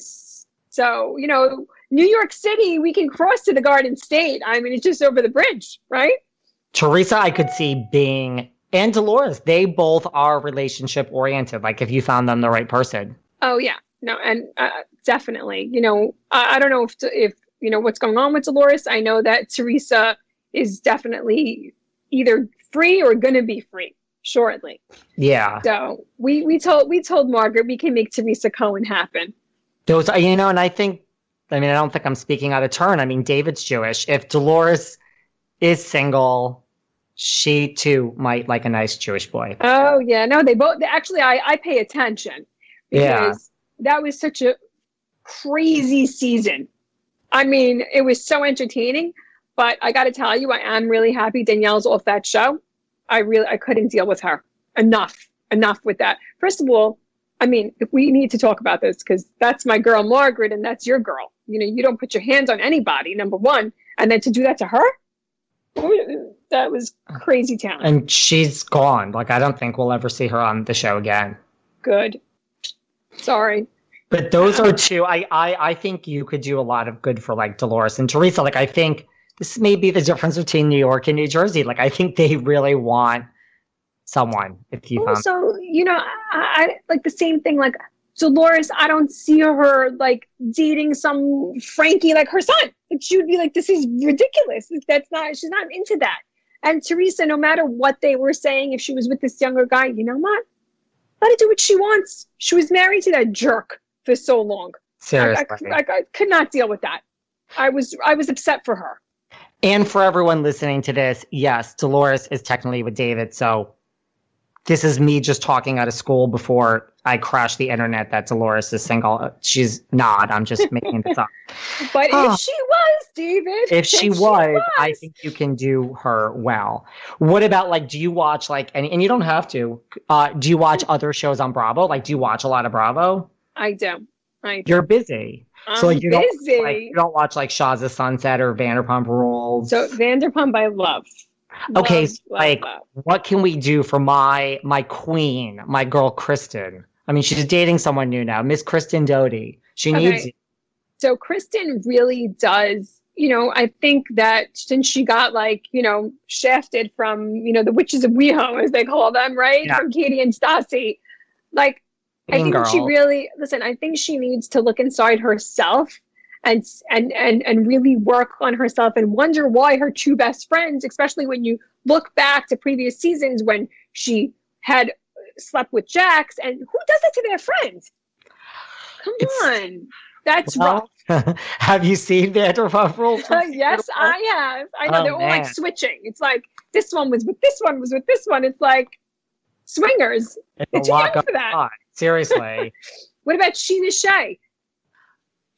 so you know, New York City, we can cross to the Garden State. I mean, it's just over the bridge, right? Teresa, I could see being and Dolores, they both are relationship oriented. Like if you found them the right person. Oh yeah, no, and uh, definitely. You know, I, I don't know if if you know what's going on with Dolores. I know that Teresa is definitely either free or going to be free shortly. Yeah. So we we told we told Margaret we can make Teresa Cohen happen. Those, uh, you know, and I think, I mean, I don't think I'm speaking out of turn. I mean, David's Jewish. If Dolores is single, she too might like a nice Jewish boy. Oh yeah, no, they both. Actually, I I pay attention because yeah. that was such a crazy season. I mean, it was so entertaining. But I got to tell you, I am really happy Danielle's off that show. I really I couldn't deal with her enough enough with that. First of all, I mean, if we need to talk about this because that's my girl Margaret and that's your girl. You know, you don't put your hands on anybody. Number one, and then to do that to her, that was crazy town. And she's gone. Like I don't think we'll ever see her on the show again. Good. Sorry. But those are two. I, I I think you could do a lot of good for like Dolores and Teresa. Like I think this may be the difference between New York and New Jersey. Like I think they really want someone. If you also, found- you know, I, I like the same thing. Like Dolores, I don't see her like dating some Frankie like her son. Like she would be like, this is ridiculous. That's not. She's not into that. And Teresa, no matter what they were saying, if she was with this younger guy, you know what? Let her do what she wants. She was married to that jerk for so long. Seriously, I, I, I, could not deal with that. I was I was upset for her. And for everyone listening to this, yes, Dolores is technically with David. So this is me just talking out of school before I crash the internet that Dolores is single. Uh, she's not. I'm just making this up. but oh. if ah. she was, David. If she, was, she was, I think you can do her well. What about like, do you watch like, and, and you don't have to, uh, do you watch mm. other shows on Bravo? Like, do you watch a lot of Bravo? I do. I. You're busy. I'm so like you busy. don't like you don't watch like Shahs of Sunset or Vanderpump Rules. So Vanderpump I love. Okay, love, like love. what can we do for my my queen, my girl Kristen? I mean, she's dating someone new now, Miss Kristen Doute. She okay. needs you. So Kristen really does, you know, I think that since she got like, you know, shafted from, you know, the witches of WeHo, as they call them, right? Yeah. From Katie and Stassi. Like I think girl. she really listen. I think she needs to look inside herself and and and and really work on herself and wonder why her two best friends, especially when you look back to previous seasons when she had uh, slept with Jax, and who does it to their friends? Come it's, on, that's well, rough. have you seen the Vanderpump Rules? yes, I have. I know oh, they're all man. like switching. It's like this one was with this one was with this one. It's like swingers. It's Did you for that? Seriously. what about Scheana Shay?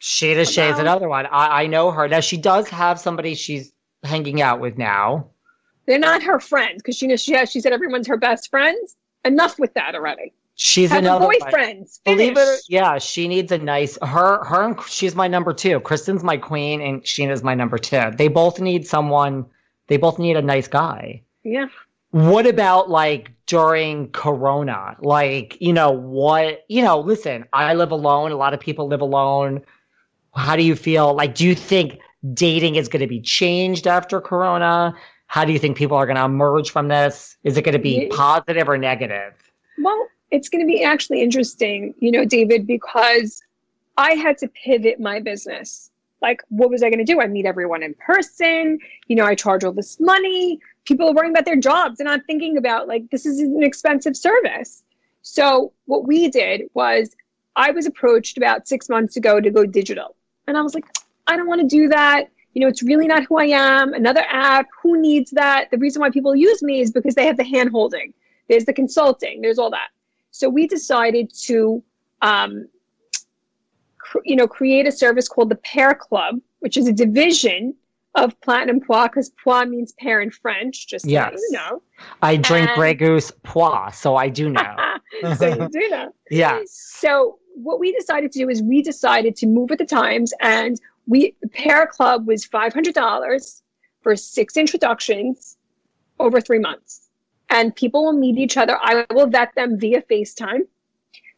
Scheana Shay is another one. I, I know her. Now, she does have somebody she's hanging out with now. They're not her friends because she, she, she said everyone's her best friends. Enough with that already. She's have another boyfriends. Believe it, yeah. She needs a nice her. Her. She's my number two. Kristen's my queen, and Scheana's my number two. They both need someone. They both need a nice guy. Yeah. What about like during Corona? Like, you know, what, you know, listen, I live alone. A lot of people live alone. How do you feel? Like, do you think dating is going to be changed after Corona? How do you think people are going to emerge from this? Is it going to be positive or negative? Well, it's going to be actually interesting, you know, David, because I had to pivot my business. Like, what was I going to do? I meet everyone in person. You know, I charge all this money people are worrying about their jobs and not thinking about like this is an expensive service. So what we did was I was approached about six months ago to go digital. And I was like, I don't want to do that. You know, it's really not who I am. Another app, who needs that? The reason why people use me is because they have the hand holding. There's the consulting, there's all that. So we decided to, um, cr- you know, create a service called the Pair Club, which is a division of Platinum Poire because Poire means pear in French, just yes. so you know. I drink and... Grey Goose Poire, so I do know. so you do know. yeah. So what we decided to do is we decided to move with the times and we Pair Club was $500 for six introductions over three months. And people will meet each other. I will vet them via FaceTime.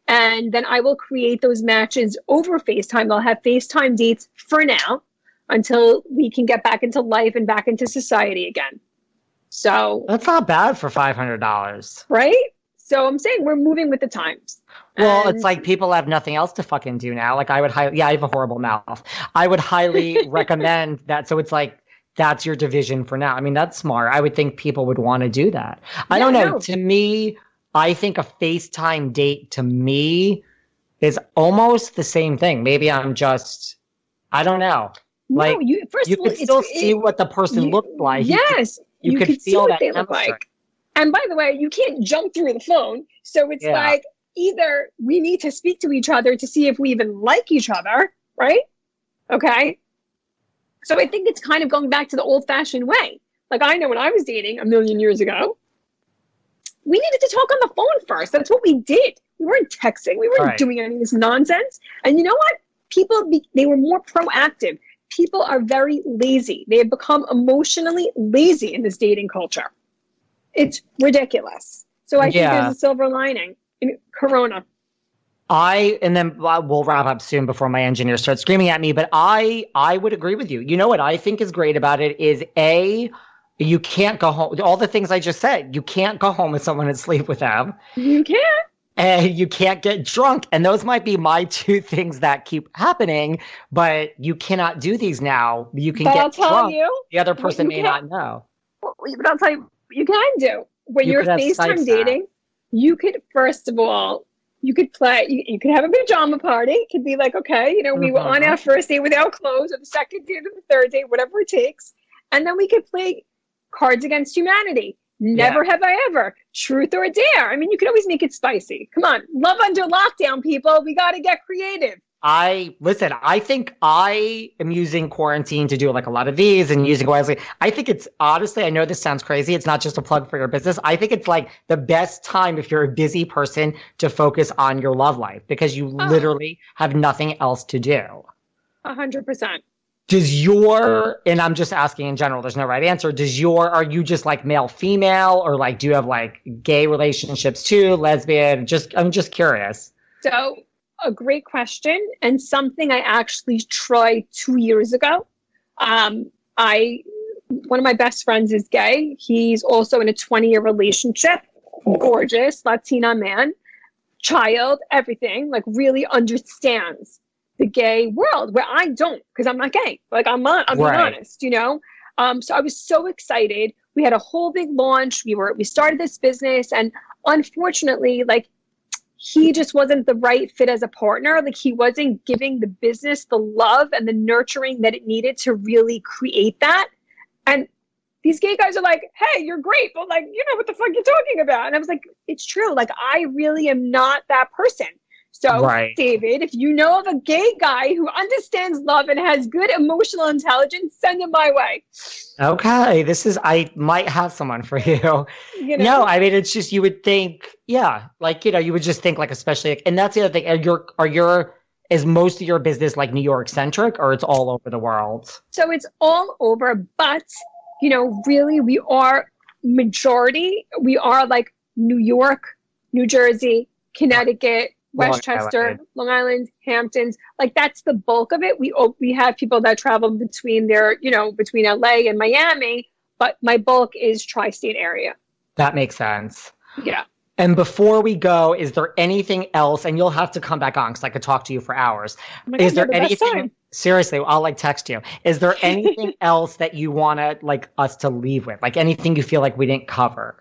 And then I will create those matches over FaceTime. They'll have FaceTime dates for now until we can get back into life and back into society again. So That's not bad for five hundred dollars. right? So I'm saying we're moving with the times. Well, And- it's like people have nothing else to fucking do now. Like I would highly, yeah, I have a horrible mouth. I would highly recommend that. So it's like that's your division for now. I mean, that's smart. I would think people would want to do that. I Yeah, don't know. no. To me, I think a FaceTime date to me is almost the same thing. Maybe I'm just, I don't know. Like no, you first you of all, could still it- see what the person you- looked like. Yes, you you, could could see what that they look like. And by the way, you can't jump through the phone. So it's Yeah. like either we need to speak to each other to see if we even like each other, right? Okay. So I think it's kind of going back to the old fashioned way. Like I know when I was dating a million years ago, we needed to talk on the phone first. That's what we did. We weren't texting. We weren't Right. doing any of this nonsense. And you know what? People, be, they were more proactive. People are very lazy. They have become emotionally lazy in this dating culture. It's ridiculous. So I think Yeah. there's a silver lining in Corona. I and then we'll wrap up soon before my engineer starts screaming at me. But I I would agree with you. You know what I think is great about it is a you can't go home. All the things I just said, you can't go home with someone and sleep with them, You can't. And you can't get drunk. And those might be my two things that keep happening. But you cannot do these now. You can But get I'll tell drunk. you, the other person may can't- know. But I'll tell you, you can do when You are could have Skype FaceTime dating. You could first of all, you could play. You, you could have a pajama party. It could be like, okay, you know, we were on Mhm. our first date without clothes, or the second date, or the third date, whatever it takes, and then we could play Cards Against Humanity. Never have I ever. Truth or dare. I mean, you can always make it spicy. Come on, love under lockdown, people. We got to get creative. I listen, I think I am using quarantine to do like a lot of these and using wisely. I think it's honestly, I know this sounds crazy. It's not just a plug for your business. I think it's like the best time if you're a busy person to focus on your love life because you Oh. literally have nothing else to do. A hundred percent. Does your, and I'm just asking in general, there's no right answer. Does your, are you just like male, female, or like do you have like gay relationships too, lesbian? Just, I'm just curious. So, a great question, and something I actually tried two years ago. Um, I, one of my best friends is gay. He's also in a 20 year relationship. Gorgeous Latina man, child, everything. Like really understands the gay world where I don't because I'm not gay. Like I'm not. I'm being Right. honest. You know. Um, so I was so excited. We had a whole big launch. We were we started this business, and unfortunately, like he just wasn't the right fit as a partner. Like he wasn't giving the business the love and the nurturing that it needed to really create that. And these gay guys are like, hey, you're great, but like, you know what the fuck you're talking about. And I was like, it's true. Like, I really am not that person. So, Right. David, if you know of a gay guy who understands love and has good emotional intelligence, send him my way. Okay, this is I might have someone for you. You know? No, I mean it's just you would think, yeah, like you know, you would just think like especially, and that's the other thing. Are your are your is most of your business like New York centric, or it's all over the world? So it's all over, but you know, really, we are majority. We are like New York, New Jersey, Connecticut, Westchester, Island. Long Island, Hamptons. Like that's the bulk of it. We oh, we have people that travel between their, you know, between LA and Miami, but my bulk is tri-state area. That makes sense. Yeah. And before we go, is there anything else? And you'll have to come back on because I could talk to you for hours. Oh God, is there the anything? Seriously, I'll like text you. Is there anything else that you want to like us to leave with? Like anything you feel like we didn't cover?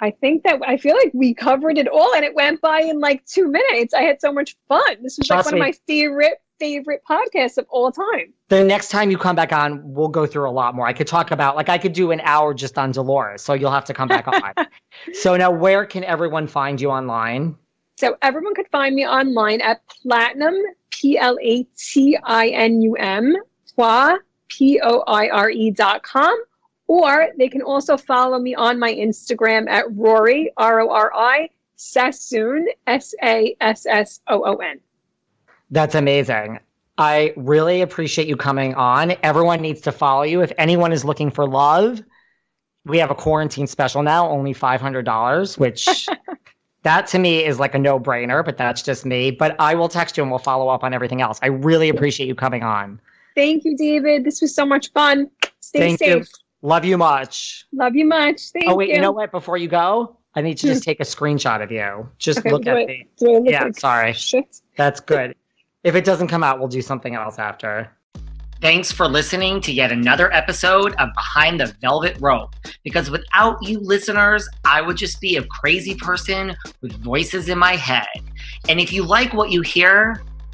I think that I feel like we covered it all and it went by in like two minutes. I had so much fun. This was Trust like one me. of my favorite, favorite podcasts of all time. The next time you come back on, we'll go through a lot more. I could talk about like I could do an hour just on Dolores, so you'll have to come back on. so now, where can everyone find you online? So everyone could find me online at Platinum, P L A T I N U M, Poire, P O I R E dot com. Or they can also follow me on my Instagram at Rori, R O R I, Sassoon, S A S S O O N. That's amazing. I really appreciate you coming on. Everyone needs to follow you. If anyone is looking for love, we have a quarantine special now, only $500, which that to me is like a no brainer, but that's just me. But I will text you and we'll follow up on everything else. I really appreciate you coming on. Thank you, David. This was so much fun. Stay Thank you. Love you much. Love you much. Thank you. oh wait, you. you know what? Before you go, I need to just hmm. take a screenshot of you. Just Okay, look at it- me. look Yeah, like sorry. Shit. That's good. if it doesn't come out, we'll do something else after. Thanks for listening to yet another episode of Behind the Velvet Rope. Because without you listeners, I would just be a crazy person with voices in my head. And if you like what you hear,